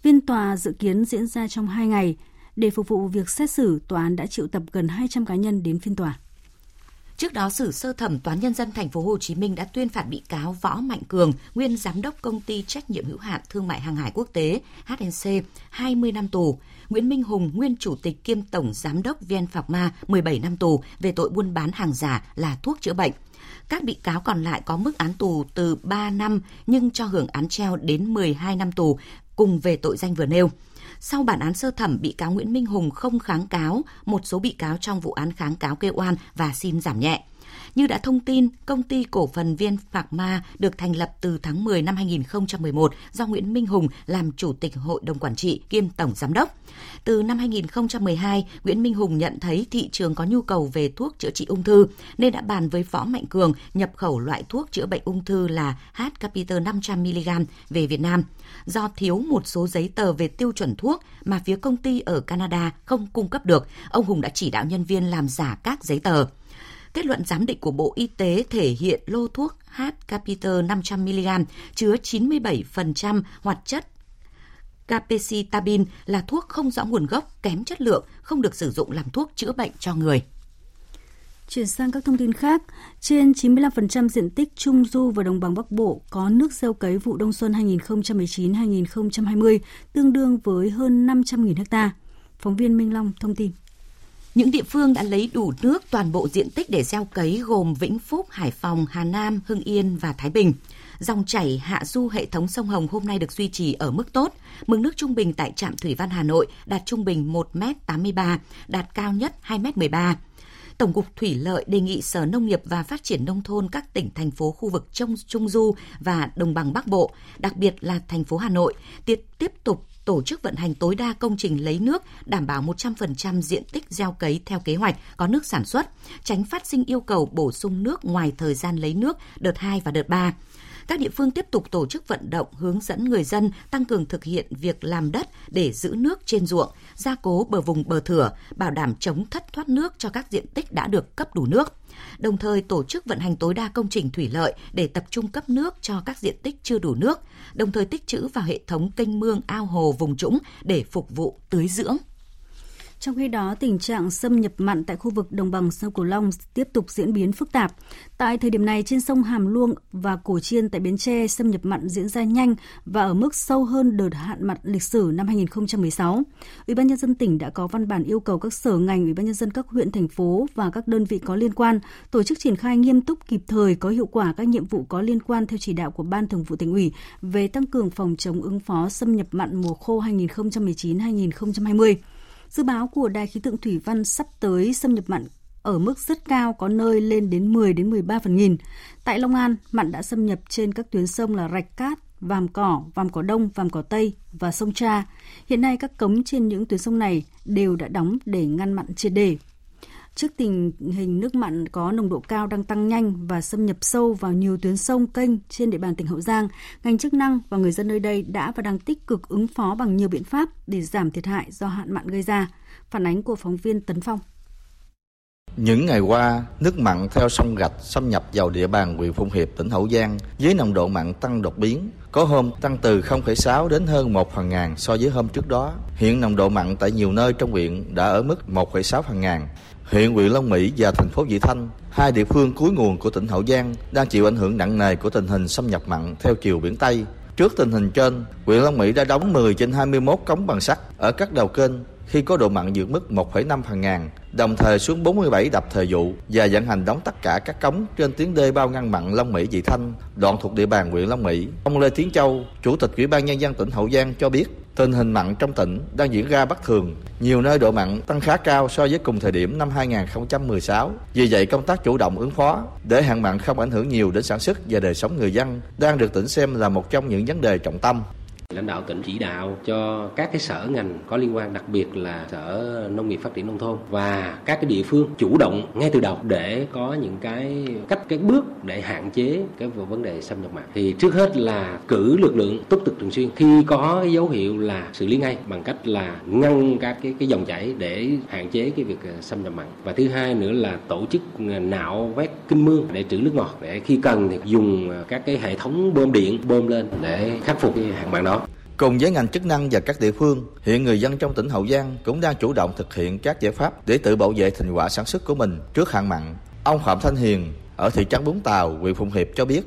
Phiên tòa dự kiến diễn ra trong 2 ngày. Để phục vụ việc xét xử, tòa án đã triệu tập gần 200 cá nhân đến phiên tòa. Trước đó, xử sơ thẩm toán nhân dân thành phố Hồ Chí Minh đã tuyên phạt bị cáo Võ Mạnh Cường, nguyên giám đốc công ty trách nhiệm hữu hạn thương mại hàng hải quốc tế HNC 20 năm tù, Nguyễn Minh Hùng, nguyên chủ tịch kiêm tổng giám đốc VN Phạc 17 năm tù về tội buôn bán hàng giả là thuốc chữa bệnh. Các bị cáo còn lại có mức án tù từ 3 năm nhưng cho hưởng án treo đến 12 năm tù cùng về tội danh vừa nêu. Sau bản án sơ thẩm, bị cáo Nguyễn Minh Hùng không kháng cáo, một số bị cáo trong vụ án kháng cáo kêu oan và xin giảm nhẹ. Như đã thông tin, công ty cổ phần Viên Phạc Ma được thành lập từ tháng 10 năm 2011 do Nguyễn Minh Hùng làm chủ tịch hội đồng quản trị kiêm tổng giám đốc. Từ năm 2012, Nguyễn Minh Hùng nhận thấy thị trường có nhu cầu về thuốc chữa trị ung thư nên đã bàn với Võ Mạnh Cường nhập khẩu loại thuốc chữa bệnh ung thư là H-Capita 500mg về Việt Nam. Do thiếu một số giấy tờ về tiêu chuẩn thuốc mà phía công ty ở Canada không cung cấp được, ông Hùng đã chỉ đạo nhân viên làm giả các giấy tờ. Kết luận giám định của Bộ Y tế thể hiện lô thuốc H Capiter 500mg chứa 97% hoạt chất capecitabin là thuốc không rõ nguồn gốc, kém chất lượng, không được sử dụng làm thuốc chữa bệnh cho người. Chuyển sang các thông tin khác, trên 95% diện tích Trung Du và Đồng bằng Bắc Bộ có nước gieo cấy vụ đông xuân 2019-2020, tương đương với hơn 500.000 ha. Phóng viên Minh Long thông tin. Những địa phương đã lấy đủ nước toàn bộ diện tích để gieo cấy gồm Vĩnh Phúc, Hải Phòng, Hà Nam, Hưng Yên và Thái Bình. Dòng chảy hạ du hệ thống sông Hồng hôm nay được duy trì ở mức tốt. Mực nước trung bình tại trạm Thủy Văn Hà Nội đạt trung bình 1m83, đạt cao nhất 2m13. Tổng cục Thủy lợi đề nghị Sở Nông nghiệp và Phát triển Nông thôn các tỉnh, thành phố khu vực trong Trung Du và Đồng bằng Bắc Bộ, đặc biệt là thành phố Hà Nội, tiếp, tiếp tục tổ chức vận hành tối đa công trình lấy nước, đảm bảo 100% diện tích gieo cấy theo kế hoạch có nước sản xuất, tránh phát sinh yêu cầu bổ sung nước ngoài thời gian lấy nước đợt 2 và đợt 3 các địa phương tiếp tục tổ chức vận động hướng dẫn người dân tăng cường thực hiện việc làm đất để giữ nước trên ruộng, gia cố bờ vùng bờ thửa, bảo đảm chống thất thoát nước cho các diện tích đã được cấp đủ nước. Đồng thời tổ chức vận hành tối đa công trình thủy lợi để tập trung cấp nước cho các diện tích chưa đủ nước, đồng thời tích trữ vào hệ thống kênh mương ao hồ vùng trũng để phục vụ tưới dưỡng. Trong khi đó, tình trạng xâm nhập mặn tại khu vực đồng bằng sông Cửu Long tiếp tục diễn biến phức tạp. Tại thời điểm này, trên sông Hàm Luông và Cổ Chiên tại Bến Tre, xâm nhập mặn diễn ra nhanh và ở mức sâu hơn đợt hạn mặn lịch sử năm 2016. Ủy ban nhân dân tỉnh đã có văn bản yêu cầu các sở ngành, ủy ban nhân dân các huyện thành phố và các đơn vị có liên quan tổ chức triển khai nghiêm túc kịp thời có hiệu quả các nhiệm vụ có liên quan theo chỉ đạo của Ban Thường vụ tỉnh ủy về tăng cường phòng chống ứng phó xâm nhập mặn mùa khô 2019-2020. Dự báo của Đài khí tượng thủy văn sắp tới xâm nhập mặn ở mức rất cao có nơi lên đến 10 đến 13 phần nghìn. Tại Long An, mặn đã xâm nhập trên các tuyến sông là Rạch Cát, Vàm Cỏ, Vàm Cỏ Đông, Vàm Cỏ Tây và sông Cha. Hiện nay các cống trên những tuyến sông này đều đã đóng để ngăn mặn triệt đề. Trước tình hình nước mặn có nồng độ cao đang tăng nhanh và xâm nhập sâu vào nhiều tuyến sông, kênh trên địa bàn tỉnh Hậu Giang, ngành chức năng và người dân nơi đây đã và đang tích cực ứng phó bằng nhiều biện pháp để giảm thiệt hại do hạn mặn gây ra. Phản ánh của phóng viên Tấn Phong. Những ngày qua, nước mặn theo sông Gạch xâm nhập vào địa bàn huyện Phụng Hiệp, tỉnh Hậu Giang với nồng độ mặn tăng đột biến. Có hôm tăng từ 0,6 đến hơn 1 phần ngàn so với hôm trước đó. Hiện nồng độ mặn tại nhiều nơi trong huyện đã ở mức 1,6 phần ngàn. Huyện huyện Long Mỹ và thành phố Vị Thanh, hai địa phương cuối nguồn của tỉnh Hậu Giang đang chịu ảnh hưởng nặng nề của tình hình xâm nhập mặn theo chiều biển Tây. Trước tình hình trên, huyện Long Mỹ đã đóng 10 trên 21 cống bằng sắt ở các đầu kênh khi có độ mặn vượt mức 1,5 phần ngàn, đồng thời xuống 47 đập thời vụ và vận hành đóng tất cả các cống trên tuyến đê bao ngăn mặn Long Mỹ Vị Thanh, đoạn thuộc địa bàn huyện Long Mỹ. Ông Lê Tiến Châu, Chủ tịch Ủy ban Nhân dân tỉnh Hậu Giang cho biết, tình hình mặn trong tỉnh đang diễn ra bất thường. Nhiều nơi độ mặn tăng khá cao so với cùng thời điểm năm 2016. Vì vậy, công tác chủ động ứng phó để hạn mặn không ảnh hưởng nhiều đến sản xuất và đời sống người dân đang được tỉnh xem là một trong những vấn đề trọng tâm. Lãnh đạo tỉnh chỉ đạo cho các cái sở ngành có liên quan, đặc biệt là sở nông nghiệp phát triển nông thôn và các cái địa phương chủ động ngay từ đầu để có những cái cách, cái bước để hạn chế cái vấn đề xâm nhập mặn. Thì trước hết là cử lực lượng túc trực thường xuyên khi có cái dấu hiệu là xử lý ngay bằng cách là ngăn các cái cái dòng chảy để hạn chế cái việc ờ, xâm nhập mặn. Và thứ hai nữa là tổ chức ờ, nạo vét kinh mương để trữ nước ngọt để khi cần thì dùng ờ, các cái hệ thống bơm điện bơm lên để khắc phục cái hạn mặn đó. Cùng với ngành chức năng và các địa phương, hiện người dân trong tỉnh Hậu Giang cũng đang chủ động thực hiện các giải pháp để tự bảo vệ thành quả sản xuất của mình trước hạn mặn. Ông Phạm Thanh Hiền ở thị trấn Bún Tàu, huyện Phụng Hiệp cho biết.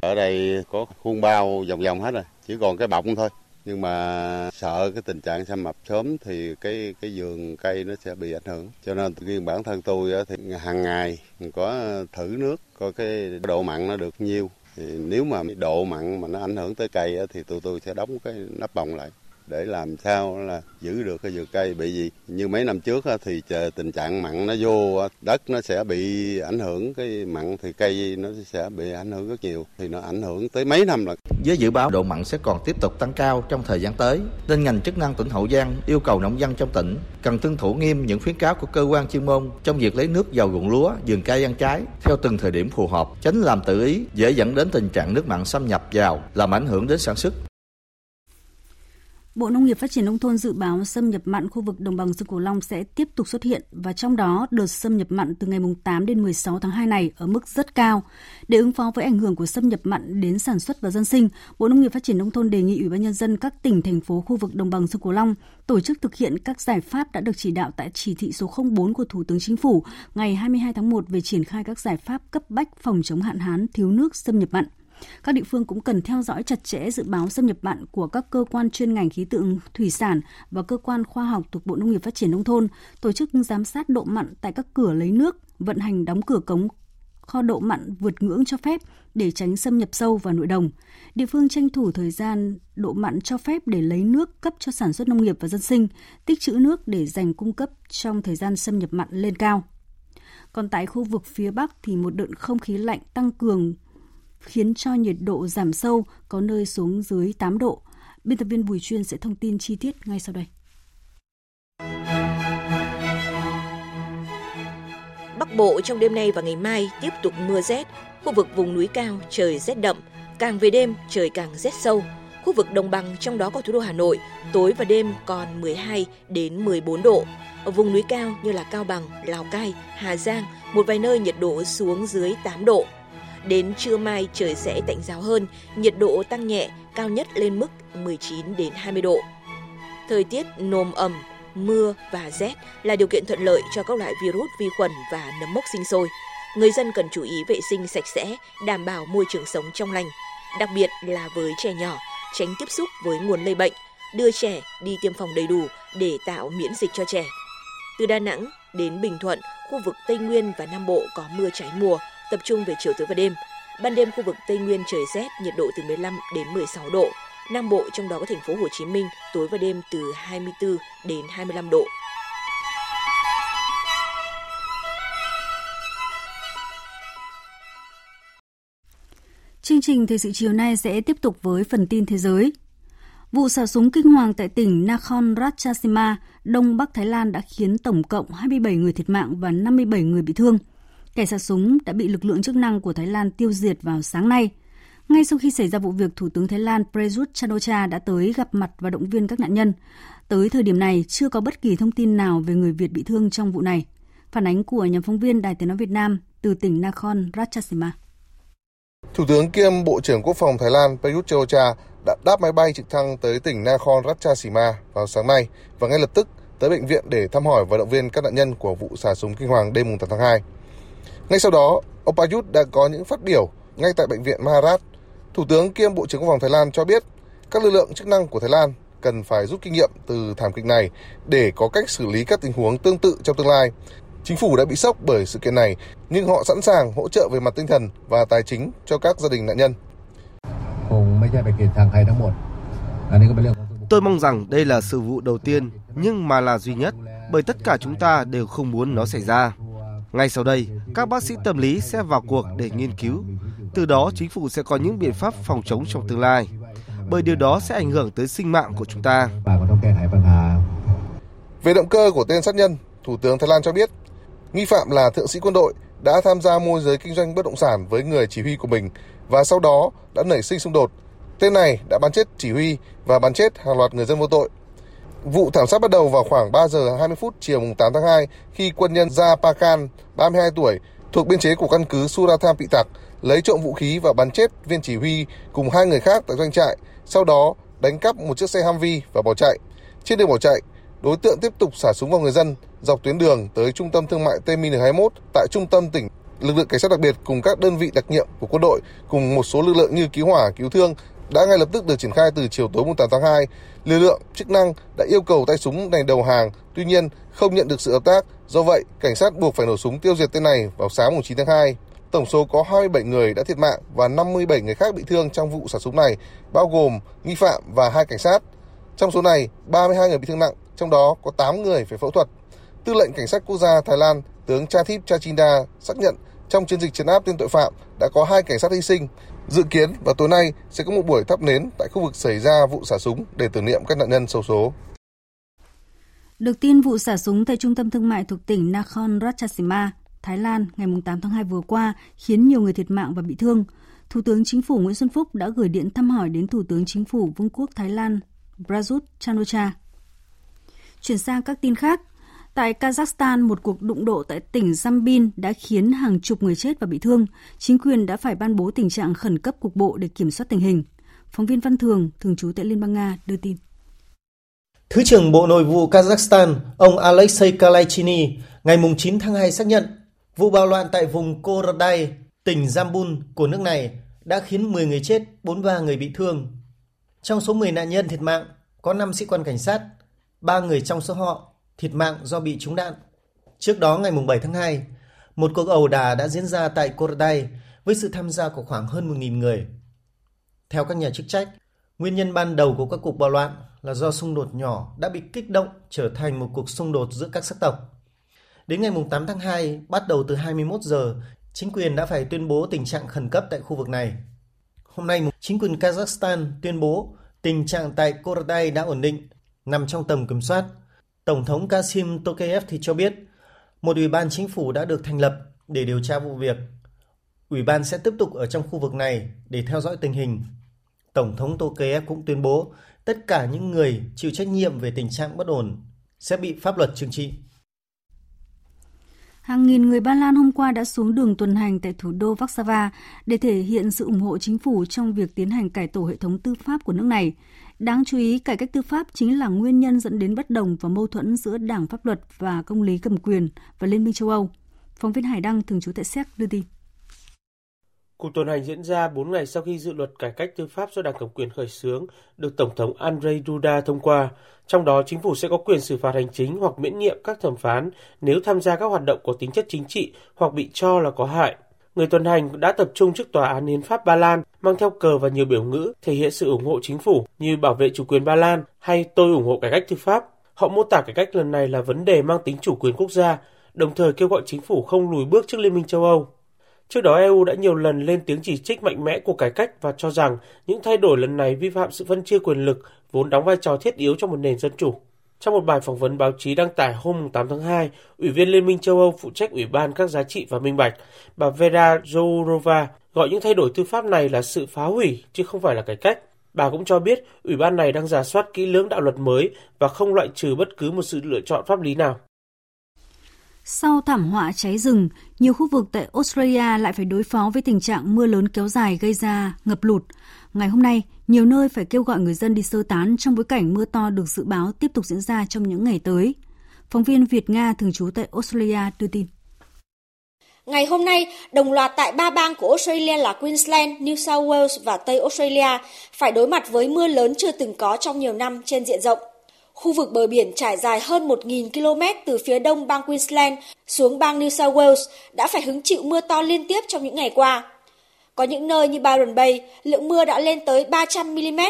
Ở đây có khuôn bao vòng vòng hết rồi, chỉ còn cái bọng thôi. Nhưng mà sợ cái tình trạng xâm mập sớm thì cái cái vườn cây nó sẽ bị ảnh hưởng. Cho nên riêng bản thân tôi thì hàng ngày có thử nước coi cái độ mặn nó được nhiêu thì nếu mà độ mặn mà nó ảnh hưởng tới cây thì tụi tôi sẽ đóng cái nắp bồng lại để làm sao là giữ được cái vườn cây. Bị gì như mấy năm trước thì tình trạng mặn nó vô đất nó sẽ bị ảnh hưởng, cái mặn thì cây nó sẽ bị ảnh hưởng rất nhiều, thì nó ảnh hưởng tới mấy năm lần với dự báo, độ mặn sẽ còn tiếp tục tăng cao trong thời gian tới. Nên ngành chức năng tỉnh Hậu Giang yêu cầu nông dân trong tỉnh cần tuân thủ nghiêm những khuyến cáo của cơ quan chuyên môn trong việc lấy nước vào ruộng lúa, vườn cây ăn trái theo từng thời điểm phù hợp, tránh làm tự ý, dễ dẫn đến tình trạng nước mặn xâm nhập vào, làm ảnh hưởng đến sản xuất. Bộ Nông nghiệp Phát triển Nông thôn dự báo xâm nhập mặn khu vực đồng bằng sông Cửu Long sẽ tiếp tục xuất hiện và trong đó đợt xâm nhập mặn từ ngày 8 đến 16 tháng 2 này ở mức rất cao. Để ứng phó với ảnh hưởng của xâm nhập mặn đến sản xuất và dân sinh, Bộ Nông nghiệp Phát triển Nông thôn đề nghị Ủy ban Nhân dân các tỉnh, thành phố khu vực đồng bằng sông Cửu Long tổ chức thực hiện các giải pháp đã được chỉ đạo tại chỉ thị số 04 của Thủ tướng Chính phủ ngày 22 tháng 1 về triển khai các giải pháp cấp bách phòng chống hạn hán, thiếu nước, xâm nhập mặn. Các địa phương cũng cần theo dõi chặt chẽ dự báo xâm nhập mặn của các cơ quan chuyên ngành khí tượng thủy sản và cơ quan khoa học thuộc Bộ Nông nghiệp Phát triển Nông thôn, tổ chức giám sát độ mặn tại các cửa lấy nước, vận hành đóng cửa cống kho độ mặn vượt ngưỡng cho phép để tránh xâm nhập sâu vào nội đồng. Địa phương tranh thủ thời gian độ mặn cho phép để lấy nước cấp cho sản xuất nông nghiệp và dân sinh, tích trữ nước để dành cung cấp trong thời gian xâm nhập mặn lên cao. Còn tại khu vực phía Bắc thì một đợt không khí lạnh tăng cường khiến cho nhiệt độ giảm sâu, có nơi xuống dưới 8 độ. Biên tập viên Bùi Chuyên sẽ thông tin chi tiết ngay sau đây. Bắc Bộ trong đêm nay và ngày mai tiếp tục mưa rét, khu vực vùng núi cao trời rét đậm, càng về đêm trời càng rét sâu. Khu vực đồng bằng trong đó có thủ đô Hà Nội, tối và đêm còn 12 đến 14 độ. Ở vùng núi cao như là Cao Bằng, Lào Cai, Hà Giang, một vài nơi nhiệt độ xuống dưới 8 độ. Đến trưa mai trời sẽ tạnh giáo hơn, nhiệt độ tăng nhẹ, cao nhất lên mức 19 đến 20 độ. Thời tiết nồm ẩm, mưa và rét là điều kiện thuận lợi cho các loại virus, vi khuẩn và nấm mốc sinh sôi. Người dân cần chú ý vệ sinh sạch sẽ, đảm bảo môi trường sống trong lành, đặc biệt là với trẻ nhỏ, tránh tiếp xúc với nguồn lây bệnh, đưa trẻ đi tiêm phòng đầy đủ để tạo miễn dịch cho trẻ. Từ Đà Nẵng đến Bình Thuận, khu vực Tây Nguyên và Nam Bộ có mưa trái mùa, tập trung về chiều tối và đêm. Ban đêm khu vực Tây Nguyên trời rét, nhiệt độ từ 15 đến 16 độ. Nam Bộ trong đó có thành phố Hồ Chí Minh, tối và đêm từ 24 đến 25 độ. Chương trình Thời sự chiều nay sẽ tiếp tục với phần tin thế giới. Vụ xả súng kinh hoàng tại tỉnh Nakhon Ratchasima, Đông Bắc Thái Lan đã khiến tổng cộng 27 người thiệt mạng và 57 người bị thương. Kẻ xả súng đã bị lực lượng chức năng của Thái Lan tiêu diệt vào sáng nay. Ngay sau khi xảy ra vụ việc, Thủ tướng Thái Lan Prayut chan o đã tới gặp mặt và động viên các nạn nhân. Tới thời điểm này, chưa có bất kỳ thông tin nào về người Việt bị thương trong vụ này. Phản ánh của nhóm phóng viên Đài Tiếng Nói Việt Nam từ tỉnh Nakhon Ratchasima. Thủ tướng kiêm Bộ trưởng Quốc phòng Thái Lan Prayut chan o đã đáp máy bay trực thăng tới tỉnh Nakhon Ratchasima vào sáng nay và ngay lập tức tới bệnh viện để thăm hỏi và động viên các nạn nhân của vụ xả súng kinh hoàng đêm 8 tháng 2. Ngay sau đó, ông Prayut đã có những phát biểu ngay tại bệnh viện Maharat. Thủ tướng kiêm Bộ trưởng Quốc phòng Thái Lan cho biết các lực lượng chức năng của Thái Lan cần phải rút kinh nghiệm từ thảm kịch này để có cách xử lý các tình huống tương tự trong tương lai. Chính phủ đã bị sốc bởi sự kiện này, nhưng họ sẵn sàng hỗ trợ về mặt tinh thần và tài chính cho các gia đình nạn nhân. Tôi mong rằng đây là sự vụ đầu tiên nhưng mà là duy nhất bởi tất cả chúng ta đều không muốn nó xảy ra. Ngay sau đây, các bác sĩ tâm lý sẽ vào cuộc để nghiên cứu. Từ đó chính phủ sẽ có những biện pháp phòng chống trong tương lai. Bởi điều đó sẽ ảnh hưởng tới sinh mạng của chúng ta. Về động cơ của tên sát nhân, Thủ tướng Thái Lan cho biết, nghi phạm là thượng sĩ quân đội đã tham gia môi giới kinh doanh bất động sản với người chỉ huy của mình và sau đó đã nảy sinh xung đột. Tên này đã bắn chết chỉ huy và bắn chết hàng loạt người dân vô tội. Vụ thảm sát bắt đầu vào khoảng 3 giờ 20 phút chiều 8 tháng 2 khi quân nhân Ra Pakan, 32 tuổi, thuộc biên chế của căn cứ Suratham bị tặc lấy trộm vũ khí và bắn chết viên chỉ huy cùng hai người khác tại doanh trại, sau đó đánh cắp một chiếc xe Humvee và bỏ chạy. Trên đường bỏ chạy, đối tượng tiếp tục xả súng vào người dân dọc tuyến đường tới trung tâm thương mại T-21 tại trung tâm tỉnh. Lực lượng cảnh sát đặc biệt cùng các đơn vị đặc nhiệm của quân đội cùng một số lực lượng như cứu hỏa, cứu thương đã ngay lập tức được triển khai từ chiều tối 8 tháng 2. Lực lượng chức năng đã yêu cầu tay súng này đầu hàng, tuy nhiên không nhận được sự hợp tác. Do vậy, cảnh sát buộc phải nổ súng tiêu diệt tên này vào sáng 9 tháng 2. Tổng số có 27 người đã thiệt mạng và 57 người khác bị thương trong vụ xả súng này, bao gồm nghi phạm và hai cảnh sát. Trong số này, 32 người bị thương nặng, trong đó có 8 người phải phẫu thuật. Tư lệnh Cảnh sát Quốc gia Thái Lan, tướng Chathip Chachinda xác nhận trong chiến dịch chấn áp tên tội phạm đã có hai cảnh sát hy sinh. Dự kiến vào tối nay sẽ có một buổi thắp nến tại khu vực xảy ra vụ xả súng để tưởng niệm các nạn nhân xấu số. Được tin vụ xả súng tại trung tâm thương mại thuộc tỉnh Nakhon Ratchasima, Thái Lan ngày 8 tháng 2 vừa qua khiến nhiều người thiệt mạng và bị thương. Thủ tướng Chính phủ Nguyễn Xuân Phúc đã gửi điện thăm hỏi đến Thủ tướng Chính phủ Vương quốc Thái Lan Prayut chan Chuyển sang các tin khác, Tại Kazakhstan, một cuộc đụng độ tại tỉnh Zambin đã khiến hàng chục người chết và bị thương. Chính quyền đã phải ban bố tình trạng khẩn cấp cục bộ để kiểm soát tình hình. Phóng viên Văn Thường, thường trú tại Liên bang Nga, đưa tin. Thứ trưởng Bộ Nội vụ Kazakhstan, ông Alexei Kalaichini, ngày 9 tháng 2 xác nhận vụ bạo loạn tại vùng Korodai, tỉnh Zambun của nước này đã khiến 10 người chết, 43 người bị thương. Trong số 10 nạn nhân thiệt mạng, có 5 sĩ quan cảnh sát, 3 người trong số họ thiệt mạng do bị trúng đạn. Trước đó ngày 7 tháng 2, một cuộc ẩu đả đã diễn ra tại Korday với sự tham gia của khoảng hơn 1.000 người. Theo các nhà chức trách, nguyên nhân ban đầu của các cuộc bạo loạn là do xung đột nhỏ đã bị kích động trở thành một cuộc xung đột giữa các sắc tộc. Đến ngày 8 tháng 2, bắt đầu từ 21 giờ, chính quyền đã phải tuyên bố tình trạng khẩn cấp tại khu vực này. Hôm nay, chính quyền Kazakhstan tuyên bố tình trạng tại Korday đã ổn định, nằm trong tầm kiểm soát Tổng thống Kasim Tokayev thì cho biết, một ủy ban chính phủ đã được thành lập để điều tra vụ việc. Ủy ban sẽ tiếp tục ở trong khu vực này để theo dõi tình hình. Tổng thống Tokayev cũng tuyên bố tất cả những người chịu trách nhiệm về tình trạng bất ổn sẽ bị pháp luật trừng trị. Hàng nghìn người Ba Lan hôm qua đã xuống đường tuần hành tại thủ đô Warsaw để thể hiện sự ủng hộ chính phủ trong việc tiến hành cải tổ hệ thống tư pháp của nước này. Đáng chú ý, cải cách tư pháp chính là nguyên nhân dẫn đến bất đồng và mâu thuẫn giữa Đảng pháp luật và công lý cầm quyền và Liên minh châu Âu. Phóng viên Hải Đăng, thường trú tại Séc đưa tin. Cuộc tuần hành diễn ra 4 ngày sau khi dự luật cải cách tư pháp do Đảng cầm quyền khởi xướng được Tổng thống Andrzej Duda thông qua. Trong đó, chính phủ sẽ có quyền xử phạt hành chính hoặc miễn nhiệm các thẩm phán nếu tham gia các hoạt động có tính chất chính trị hoặc bị cho là có hại. Người tuần hành đã tập trung trước Tòa án Hiến pháp Ba Lan, mang theo cờ và nhiều biểu ngữ thể hiện sự ủng hộ chính phủ như bảo vệ chủ quyền Ba Lan hay tôi ủng hộ cải cách tư pháp. Họ mô tả cải cách lần này là vấn đề mang tính chủ quyền quốc gia, đồng thời kêu gọi chính phủ không lùi bước trước Liên minh châu Âu. Trước đó EU đã nhiều lần lên tiếng chỉ trích mạnh mẽ cuộc cải cách và cho rằng những thay đổi lần này vi phạm sự phân chia quyền lực vốn đóng vai trò thiết yếu trong một nền dân chủ. Trong một bài phỏng vấn báo chí đăng tải hôm 8 tháng 2, Ủy viên Liên minh châu Âu phụ trách Ủy ban các giá trị và minh bạch, bà Vera Jourova gọi những thay đổi tư pháp này là sự phá hủy chứ không phải là cải cách. Bà cũng cho biết Ủy ban này đang giả soát kỹ lưỡng đạo luật mới và không loại trừ bất cứ một sự lựa chọn pháp lý nào. Sau thảm họa cháy rừng, nhiều khu vực tại Australia lại phải đối phó với tình trạng mưa lớn kéo dài gây ra ngập lụt. Ngày hôm nay, nhiều nơi phải kêu gọi người dân đi sơ tán trong bối cảnh mưa to được dự báo tiếp tục diễn ra trong những ngày tới. Phóng viên Việt Nga thường trú tại Australia đưa tin. Ngày hôm nay, đồng loạt tại ba bang của Australia là Queensland, New South Wales và Tây Australia phải đối mặt với mưa lớn chưa từng có trong nhiều năm trên diện rộng. Khu vực bờ biển trải dài hơn 1.000 km từ phía đông bang Queensland xuống bang New South Wales đã phải hứng chịu mưa to liên tiếp trong những ngày qua. Có những nơi như Byron Bay, lượng mưa đã lên tới 300 mm.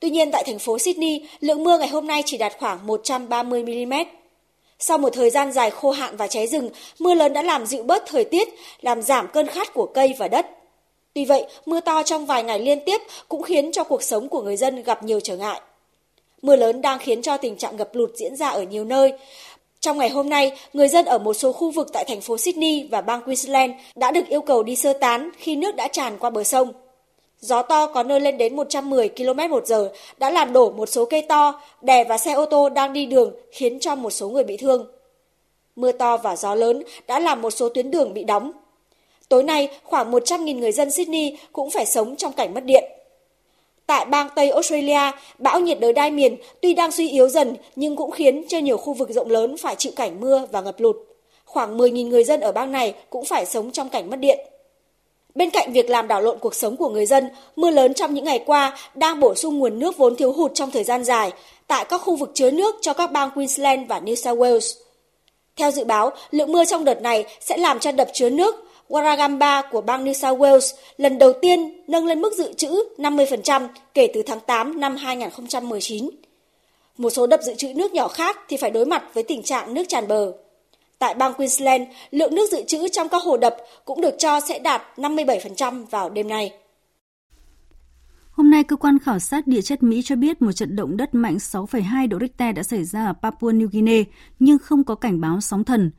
Tuy nhiên tại thành phố Sydney, lượng mưa ngày hôm nay chỉ đạt khoảng 130 mm. Sau một thời gian dài khô hạn và cháy rừng, mưa lớn đã làm dịu bớt thời tiết, làm giảm cơn khát của cây và đất. Tuy vậy, mưa to trong vài ngày liên tiếp cũng khiến cho cuộc sống của người dân gặp nhiều trở ngại. Mưa lớn đang khiến cho tình trạng ngập lụt diễn ra ở nhiều nơi. Trong ngày hôm nay, người dân ở một số khu vực tại thành phố Sydney và bang Queensland đã được yêu cầu đi sơ tán khi nước đã tràn qua bờ sông. Gió to có nơi lên đến 110 km một giờ đã làm đổ một số cây to, đè và xe ô tô đang đi đường khiến cho một số người bị thương. Mưa to và gió lớn đã làm một số tuyến đường bị đóng. Tối nay, khoảng 100.000 người dân Sydney cũng phải sống trong cảnh mất điện. Tại bang Tây Australia, bão nhiệt đới đai miền tuy đang suy yếu dần nhưng cũng khiến cho nhiều khu vực rộng lớn phải chịu cảnh mưa và ngập lụt. Khoảng 10.000 người dân ở bang này cũng phải sống trong cảnh mất điện. Bên cạnh việc làm đảo lộn cuộc sống của người dân, mưa lớn trong những ngày qua đang bổ sung nguồn nước vốn thiếu hụt trong thời gian dài tại các khu vực chứa nước cho các bang Queensland và New South Wales. Theo dự báo, lượng mưa trong đợt này sẽ làm cho đập chứa nước Warragamba của bang New South Wales lần đầu tiên nâng lên mức dự trữ 50% kể từ tháng 8 năm 2019. Một số đập dự trữ nước nhỏ khác thì phải đối mặt với tình trạng nước tràn bờ. Tại bang Queensland, lượng nước dự trữ trong các hồ đập cũng được cho sẽ đạt 57% vào đêm nay. Hôm nay, cơ quan khảo sát địa chất Mỹ cho biết một trận động đất mạnh 6,2 độ Richter đã xảy ra ở Papua New Guinea, nhưng không có cảnh báo sóng thần.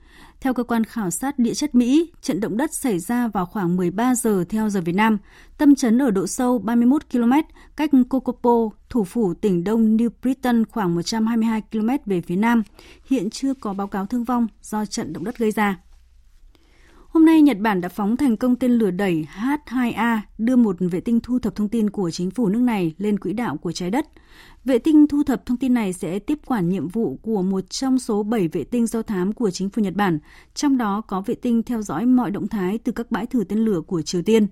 Theo cơ quan khảo sát địa chất Mỹ, trận động đất xảy ra vào khoảng 13 giờ theo giờ Việt Nam. Tâm chấn ở độ sâu 31 km, cách Kokopo, thủ phủ tỉnh Đông New Britain khoảng 122 km về phía nam. Hiện chưa có báo cáo thương vong do trận động đất gây ra. Hôm nay, Nhật Bản đã phóng thành công tên lửa đẩy H-2A đưa một vệ tinh thu thập thông tin của chính phủ nước này lên quỹ đạo của trái đất. Vệ tinh thu thập thông tin này sẽ tiếp quản nhiệm vụ của một trong số 7 vệ tinh do thám của chính phủ Nhật Bản, trong đó có vệ tinh theo dõi mọi động thái từ các bãi thử tên lửa của Triều Tiên.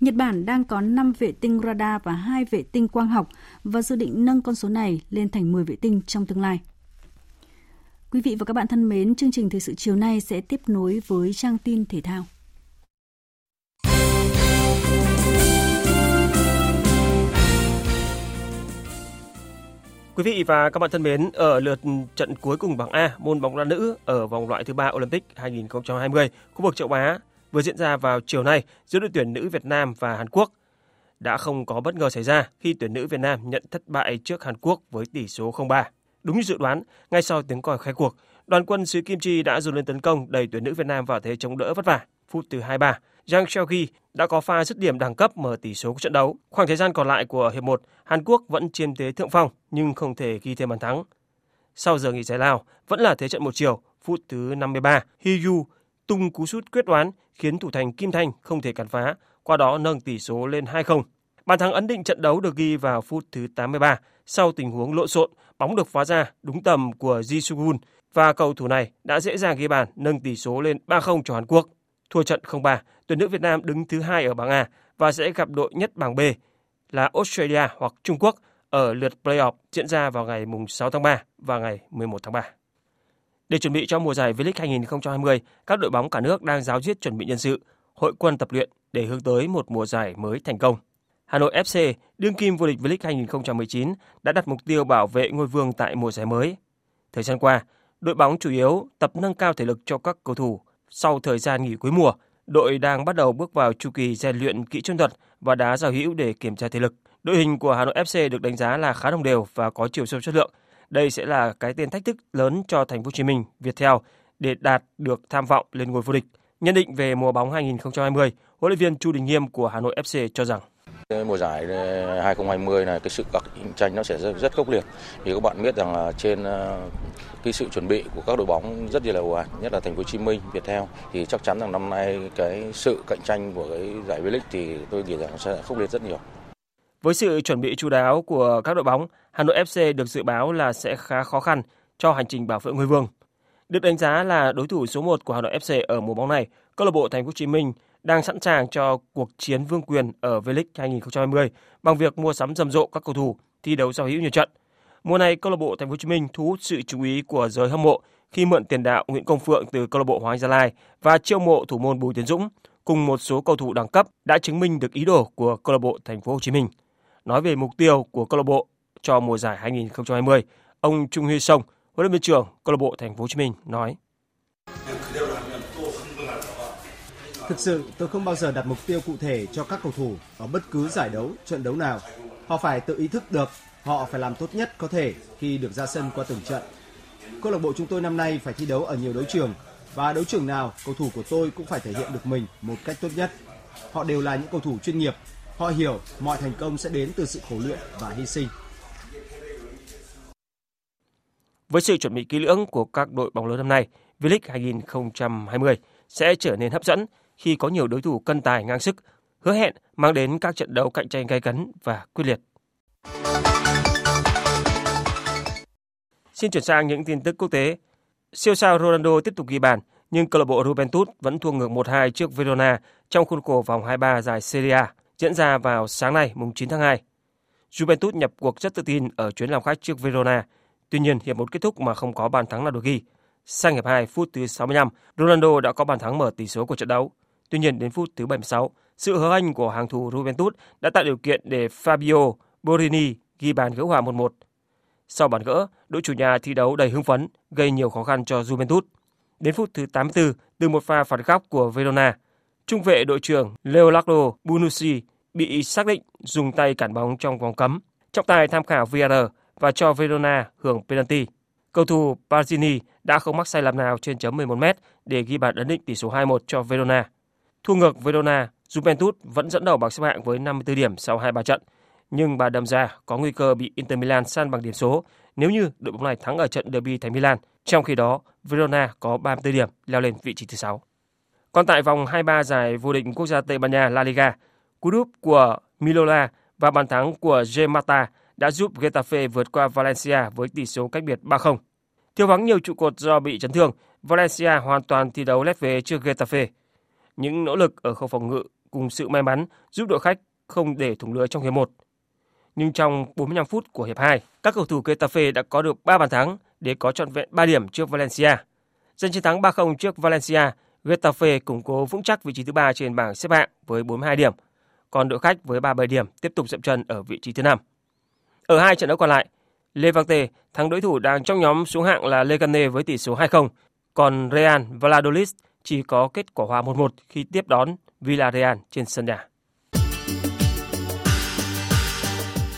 Nhật Bản đang có 5 vệ tinh radar và 2 vệ tinh quang học và dự định nâng con số này lên thành 10 vệ tinh trong tương lai. Quý vị và các bạn thân mến, chương trình Thời sự chiều nay sẽ tiếp nối với trang tin thể thao. Quý vị và các bạn thân mến, ở lượt trận cuối cùng bảng A môn bóng đá nữ ở vòng loại thứ ba Olympic 2020, khu vực châu Á vừa diễn ra vào chiều nay giữa đội tuyển nữ Việt Nam và Hàn Quốc. Đã không có bất ngờ xảy ra khi tuyển nữ Việt Nam nhận thất bại trước Hàn Quốc với tỷ số 0-3. Đúng như dự đoán, ngay sau tiếng còi khai cuộc, đoàn quân xứ Kim Chi đã dồn lên tấn công đẩy tuyển nữ Việt Nam vào thế chống đỡ vất vả. Phút thứ 23, Jang Seogi đã có pha dứt điểm đẳng cấp mở tỷ số của trận đấu. Khoảng thời gian còn lại của hiệp 1, Hàn Quốc vẫn chiếm thế thượng phong nhưng không thể ghi thêm bàn thắng. Sau giờ nghỉ giải lao, vẫn là thế trận một chiều, phút thứ 53, Hyu tung cú sút quyết đoán khiến thủ thành Kim Thanh không thể cản phá, qua đó nâng tỷ số lên 2-0. Bàn thắng ấn định trận đấu được ghi vào phút thứ 83 sau tình huống lộn xộn, bóng được phá ra đúng tầm của Ji Sugun và cầu thủ này đã dễ dàng ghi bàn nâng tỷ số lên 3-0 cho Hàn Quốc. Thua trận 0-3, tuyển nữ Việt Nam đứng thứ hai ở bảng A và sẽ gặp đội nhất bảng B là Australia hoặc Trung Quốc ở lượt playoff diễn ra vào ngày 6 tháng 3 và ngày 11 tháng 3. Để chuẩn bị cho mùa giải V-League 2020, các đội bóng cả nước đang giáo diết chuẩn bị nhân sự, hội quân tập luyện để hướng tới một mùa giải mới thành công. Hà Nội FC, đương kim vô địch V-League 2019, đã đặt mục tiêu bảo vệ ngôi vương tại mùa giải mới. Thời gian qua, đội bóng chủ yếu tập nâng cao thể lực cho các cầu thủ. Sau thời gian nghỉ cuối mùa, đội đang bắt đầu bước vào chu kỳ rèn luyện kỹ chiến thuật và đá giao hữu để kiểm tra thể lực. Đội hình của Hà Nội FC được đánh giá là khá đồng đều và có chiều sâu chất lượng. Đây sẽ là cái tên thách thức lớn cho Thành phố Hồ Chí Minh, Viettel để đạt được tham vọng lên ngôi vô địch. Nhận định về mùa bóng 2020, huấn luyện viên Chu Đình Nghiêm của Hà Nội FC cho rằng Mùa giải ờ, 2020 này cái sự cạnh tranh nó sẽ rất, rất khốc liệt. Vì các bạn biết rằng là trên ờ, cái sự chuẩn bị của các đội bóng rất là ồ ạt, nhất là Thành phố Hồ Chí Minh, Viettel thì chắc chắn rằng năm nay cái sự cạnh tranh của cái giải V-League thì tôi nghĩ rằng sẽ khốc liệt rất nhiều. Với sự chuẩn bị chú đáo của các đội bóng, Hà Nội FC được dự báo là sẽ khá khó khăn cho hành trình bảo vệ ngôi vương. Được đánh giá là đối thủ số 1 của Hà Nội FC ở mùa bóng này, câu lạc bộ Thành phố Hồ Chí Minh đang sẵn sàng cho cuộc chiến vương quyền ở V-League 2020 bằng việc mua sắm rầm rộ các cầu thủ thi đấu giao hữu nhiều trận. Mùa này, câu lạc bộ Thành phố Hồ Chí Minh thu hút sự chú ý của giới hâm mộ khi mượn tiền đạo Nguyễn Công Phượng từ câu lạc bộ Hoàng Anh Gia Lai và chiêu mộ thủ môn Bùi Tiến Dũng cùng một số cầu thủ đẳng cấp đã chứng minh được ý đồ của câu lạc bộ Thành phố Hồ Chí Minh. Nói về mục tiêu của câu lạc bộ cho mùa giải 2020, ông Trung Huy Sông, huấn luyện viên trưởng câu lạc bộ Thành phố Hồ Chí Minh nói: Thực sự tôi không bao giờ đặt mục tiêu cụ thể cho các cầu thủ ở bất cứ giải đấu, trận đấu nào. Họ phải tự ý thức được, họ phải làm tốt nhất có thể khi được ra sân qua từng trận. Câu lạc bộ chúng tôi năm nay phải thi đấu ở nhiều đấu trường và đấu trường nào cầu thủ của tôi cũng phải thể hiện được mình một cách tốt nhất. Họ đều là những cầu thủ chuyên nghiệp, họ hiểu mọi thành công sẽ đến từ sự khổ luyện và hy sinh. Với sự chuẩn bị kỹ lưỡng của các đội bóng lớn năm nay, V-League 2020 sẽ trở nên hấp dẫn khi có nhiều đối thủ cân tài ngang sức, hứa hẹn mang đến các trận đấu cạnh tranh gay cấn và quyết liệt. Xin chuyển sang những tin tức quốc tế. Siêu sao Ronaldo tiếp tục ghi bàn, nhưng câu lạc bộ Juventus vẫn thua ngược 1-2 trước Verona trong khuôn khổ vòng 23 giải Serie A diễn ra vào sáng nay mùng 9 tháng 2. Juventus nhập cuộc rất tự tin ở chuyến làm khách trước Verona. Tuy nhiên, hiệp một kết thúc mà không có bàn thắng nào được ghi. Sang hiệp 2 phút thứ 65, Ronaldo đã có bàn thắng mở tỷ số của trận đấu. Tuy nhiên đến phút thứ 76, sự hớ anh của hàng thủ Juventus đã tạo điều kiện để Fabio Borini ghi bàn gỡ hòa 1-1. Sau bàn gỡ, đội chủ nhà thi đấu đầy hưng phấn, gây nhiều khó khăn cho Juventus. Đến phút thứ 84, từ một pha phạt góc của Verona, trung vệ đội trưởng Leonardo Bonucci bị xác định dùng tay cản bóng trong vòng cấm, trọng tài tham khảo VAR và cho Verona hưởng penalty. Cầu thủ Pazzini đã không mắc sai lầm nào trên chấm 11 m để ghi bàn ấn định tỷ số 2-1 cho Verona. Thua ngược Verona, Juventus vẫn dẫn đầu bảng xếp hạng với 54 điểm sau 2-3 trận, nhưng bà đâm ra có nguy cơ bị Inter Milan san bằng điểm số nếu như đội bóng này thắng ở trận derby thành Milan. Trong khi đó, Verona có 34 điểm, leo lên vị trí thứ 6. Còn tại vòng 23 giải vô địch quốc gia Tây Ban Nha La Liga, cú đúp của Milola và bàn thắng của Gemata đã giúp Getafe vượt qua Valencia với tỷ số cách biệt 3-0. Thiếu vắng nhiều trụ cột do bị chấn thương, Valencia hoàn toàn thi đấu lép về trước Getafe. Những nỗ lực ở khâu phòng ngự cùng sự may mắn giúp đội khách không để thủng lưới trong hiệp 1. Nhưng trong 45 phút của hiệp 2, các cầu thủ Getafe đã có được 3 bàn thắng để có trọn vẹn 3 điểm trước Valencia. Giành chiến thắng 3-0 trước Valencia, Getafe củng cố vững chắc vị trí thứ 3 trên bảng xếp hạng với 42 điểm, còn đội khách với 37 điểm tiếp tục dậm chân ở vị trí thứ 5. Ở hai trận đấu còn lại, Levante thắng đối thủ đang trong nhóm xuống hạng là Leganés với tỷ số 2-0, còn Real Valladolid chỉ có kết quả hòa 1-1 khi tiếp đón Villarreal trên sân nhà.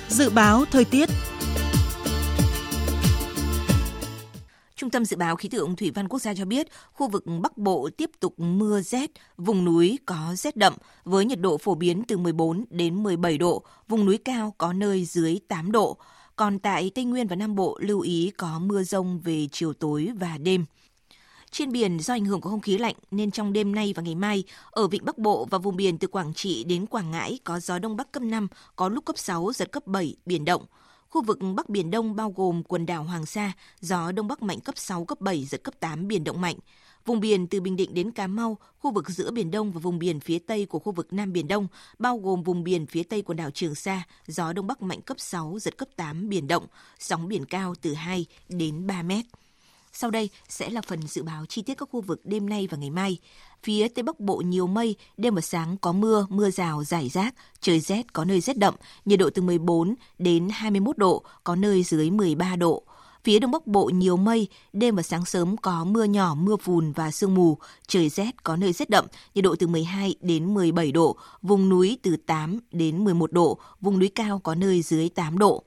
Dự báo thời tiết Trung tâm Dự báo Khí tượng Thủy văn Quốc gia cho biết, khu vực Bắc Bộ tiếp tục mưa rét, vùng núi có rét đậm với nhiệt độ phổ biến từ 14 đến 17 độ, vùng núi cao có nơi dưới 8 độ. Còn tại Tây Nguyên và Nam Bộ lưu ý có mưa rông về chiều tối và đêm. Trên biển do ảnh hưởng của không khí lạnh nên trong đêm nay và ngày mai, ở vịnh Bắc Bộ và vùng biển từ Quảng Trị đến Quảng Ngãi có gió đông bắc cấp 5, có lúc cấp 6, giật cấp 7, biển động. Khu vực Bắc Biển Đông bao gồm quần đảo Hoàng Sa, gió Đông Bắc mạnh cấp 6, cấp 7, giật cấp 8, biển động mạnh. Vùng biển từ Bình Định đến Cà Mau, khu vực giữa Biển Đông và vùng biển phía Tây của khu vực Nam Biển Đông, bao gồm vùng biển phía Tây quần đảo Trường Sa, gió Đông Bắc mạnh cấp 6, giật cấp 8, biển động, sóng biển cao từ 2 đến 3 mét. Sau đây sẽ là phần dự báo chi tiết các khu vực đêm nay và ngày mai. Phía Tây Bắc Bộ nhiều mây, đêm và sáng có mưa, mưa rào, rải rác, trời rét, có nơi rét đậm, nhiệt độ từ 14 đến 21 độ, có nơi dưới 13 độ. Phía Đông Bắc Bộ nhiều mây, đêm và sáng sớm có mưa nhỏ, mưa phùn và sương mù, trời rét, có nơi rét đậm, nhiệt độ từ 12 đến 17 độ, vùng núi từ 8 đến 11 độ, vùng núi cao có nơi dưới 8 độ.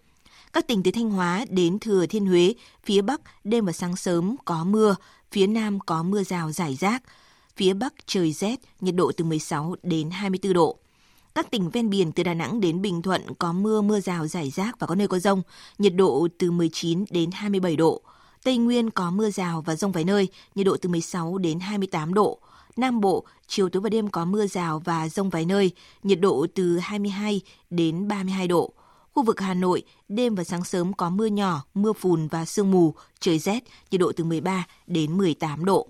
Các tỉnh từ Thanh Hóa đến Thừa Thiên Huế, phía Bắc đêm và sáng sớm có mưa, phía Nam có mưa rào rải rác. Phía Bắc trời rét, nhiệt độ từ 16 đến 24 độ. Các tỉnh ven biển từ Đà Nẵng đến Bình Thuận có mưa, mưa rào rải rác và có nơi có rông, nhiệt độ từ 19 đến 27 độ. Tây Nguyên có mưa rào và rông vài nơi, nhiệt độ từ 16 đến 28 độ. Nam Bộ, chiều tối và đêm có mưa rào và rông vài nơi, nhiệt độ từ 22 đến 32 độ. Khu vực Hà Nội, đêm và sáng sớm có mưa nhỏ, mưa phùn và sương mù, trời rét, nhiệt độ từ 13 đến 18 độ.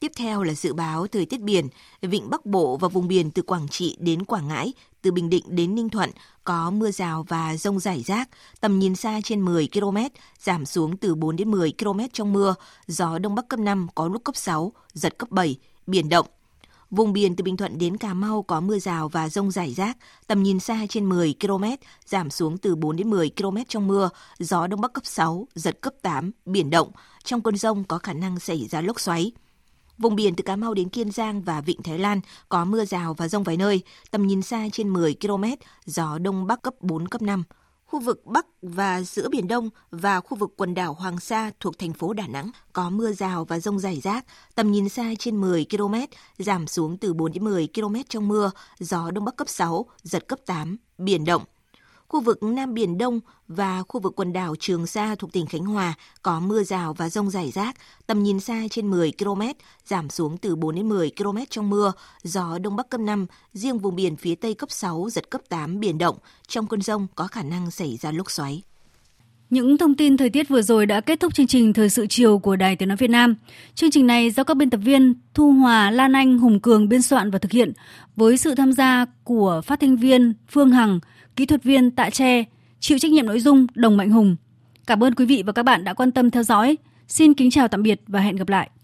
Tiếp theo là dự báo thời tiết biển, vịnh Bắc Bộ và vùng biển từ Quảng Trị đến Quảng Ngãi, từ Bình Định đến Ninh Thuận có mưa rào và rông rải rác, tầm nhìn xa trên 10 km, giảm xuống từ 4 đến 10 km trong mưa, gió Đông Bắc cấp 5 có lúc cấp 6, giật cấp 7, biển động. Vùng biển từ Bình Thuận đến Cà Mau có mưa rào và rông rải rác, tầm nhìn xa trên 10 km, giảm xuống từ 4 đến 10 km trong mưa, gió Đông Bắc cấp 6, giật cấp 8, biển động. Trong cơn rông có khả năng xảy ra lốc xoáy. Vùng biển từ Cà Mau đến Kiên Giang và Vịnh Thái Lan có mưa rào và rông vài nơi, tầm nhìn xa trên 10 km, gió Đông Bắc cấp 4, cấp 5. Khu vực Bắc và giữa Biển Đông và khu vực quần đảo Hoàng Sa thuộc thành phố Đà Nẵng có mưa rào và rông rải rác, tầm nhìn xa trên 10 km, giảm xuống từ 4 đến 10 km trong mưa, gió Đông Bắc cấp 6, giật cấp 8, biển động. Khu vực Nam Biển Đông và khu vực quần đảo Trường Sa thuộc tỉnh Khánh Hòa có mưa rào và rông rải rác, tầm nhìn xa trên 10 km, giảm xuống từ 4 đến 10 km trong mưa, gió Đông Bắc cấp 5, riêng vùng biển phía Tây cấp 6, giật cấp 8, biển động. Trong cơn rông có khả năng xảy ra lốc xoáy. Những thông tin thời tiết vừa rồi đã kết thúc chương trình Thời sự chiều của Đài Tiếng Nói Việt Nam. Chương trình này do các biên tập viên Thu Hòa, Lan Anh, Hùng Cường biên soạn và thực hiện với sự tham gia của phát thanh viên Phương Hằng, kỹ thuật viên Tạ Tre, chịu trách nhiệm nội dung Đồng Mạnh Hùng. Cảm ơn quý vị và các bạn đã quan tâm theo dõi. Xin kính chào tạm biệt và hẹn gặp lại.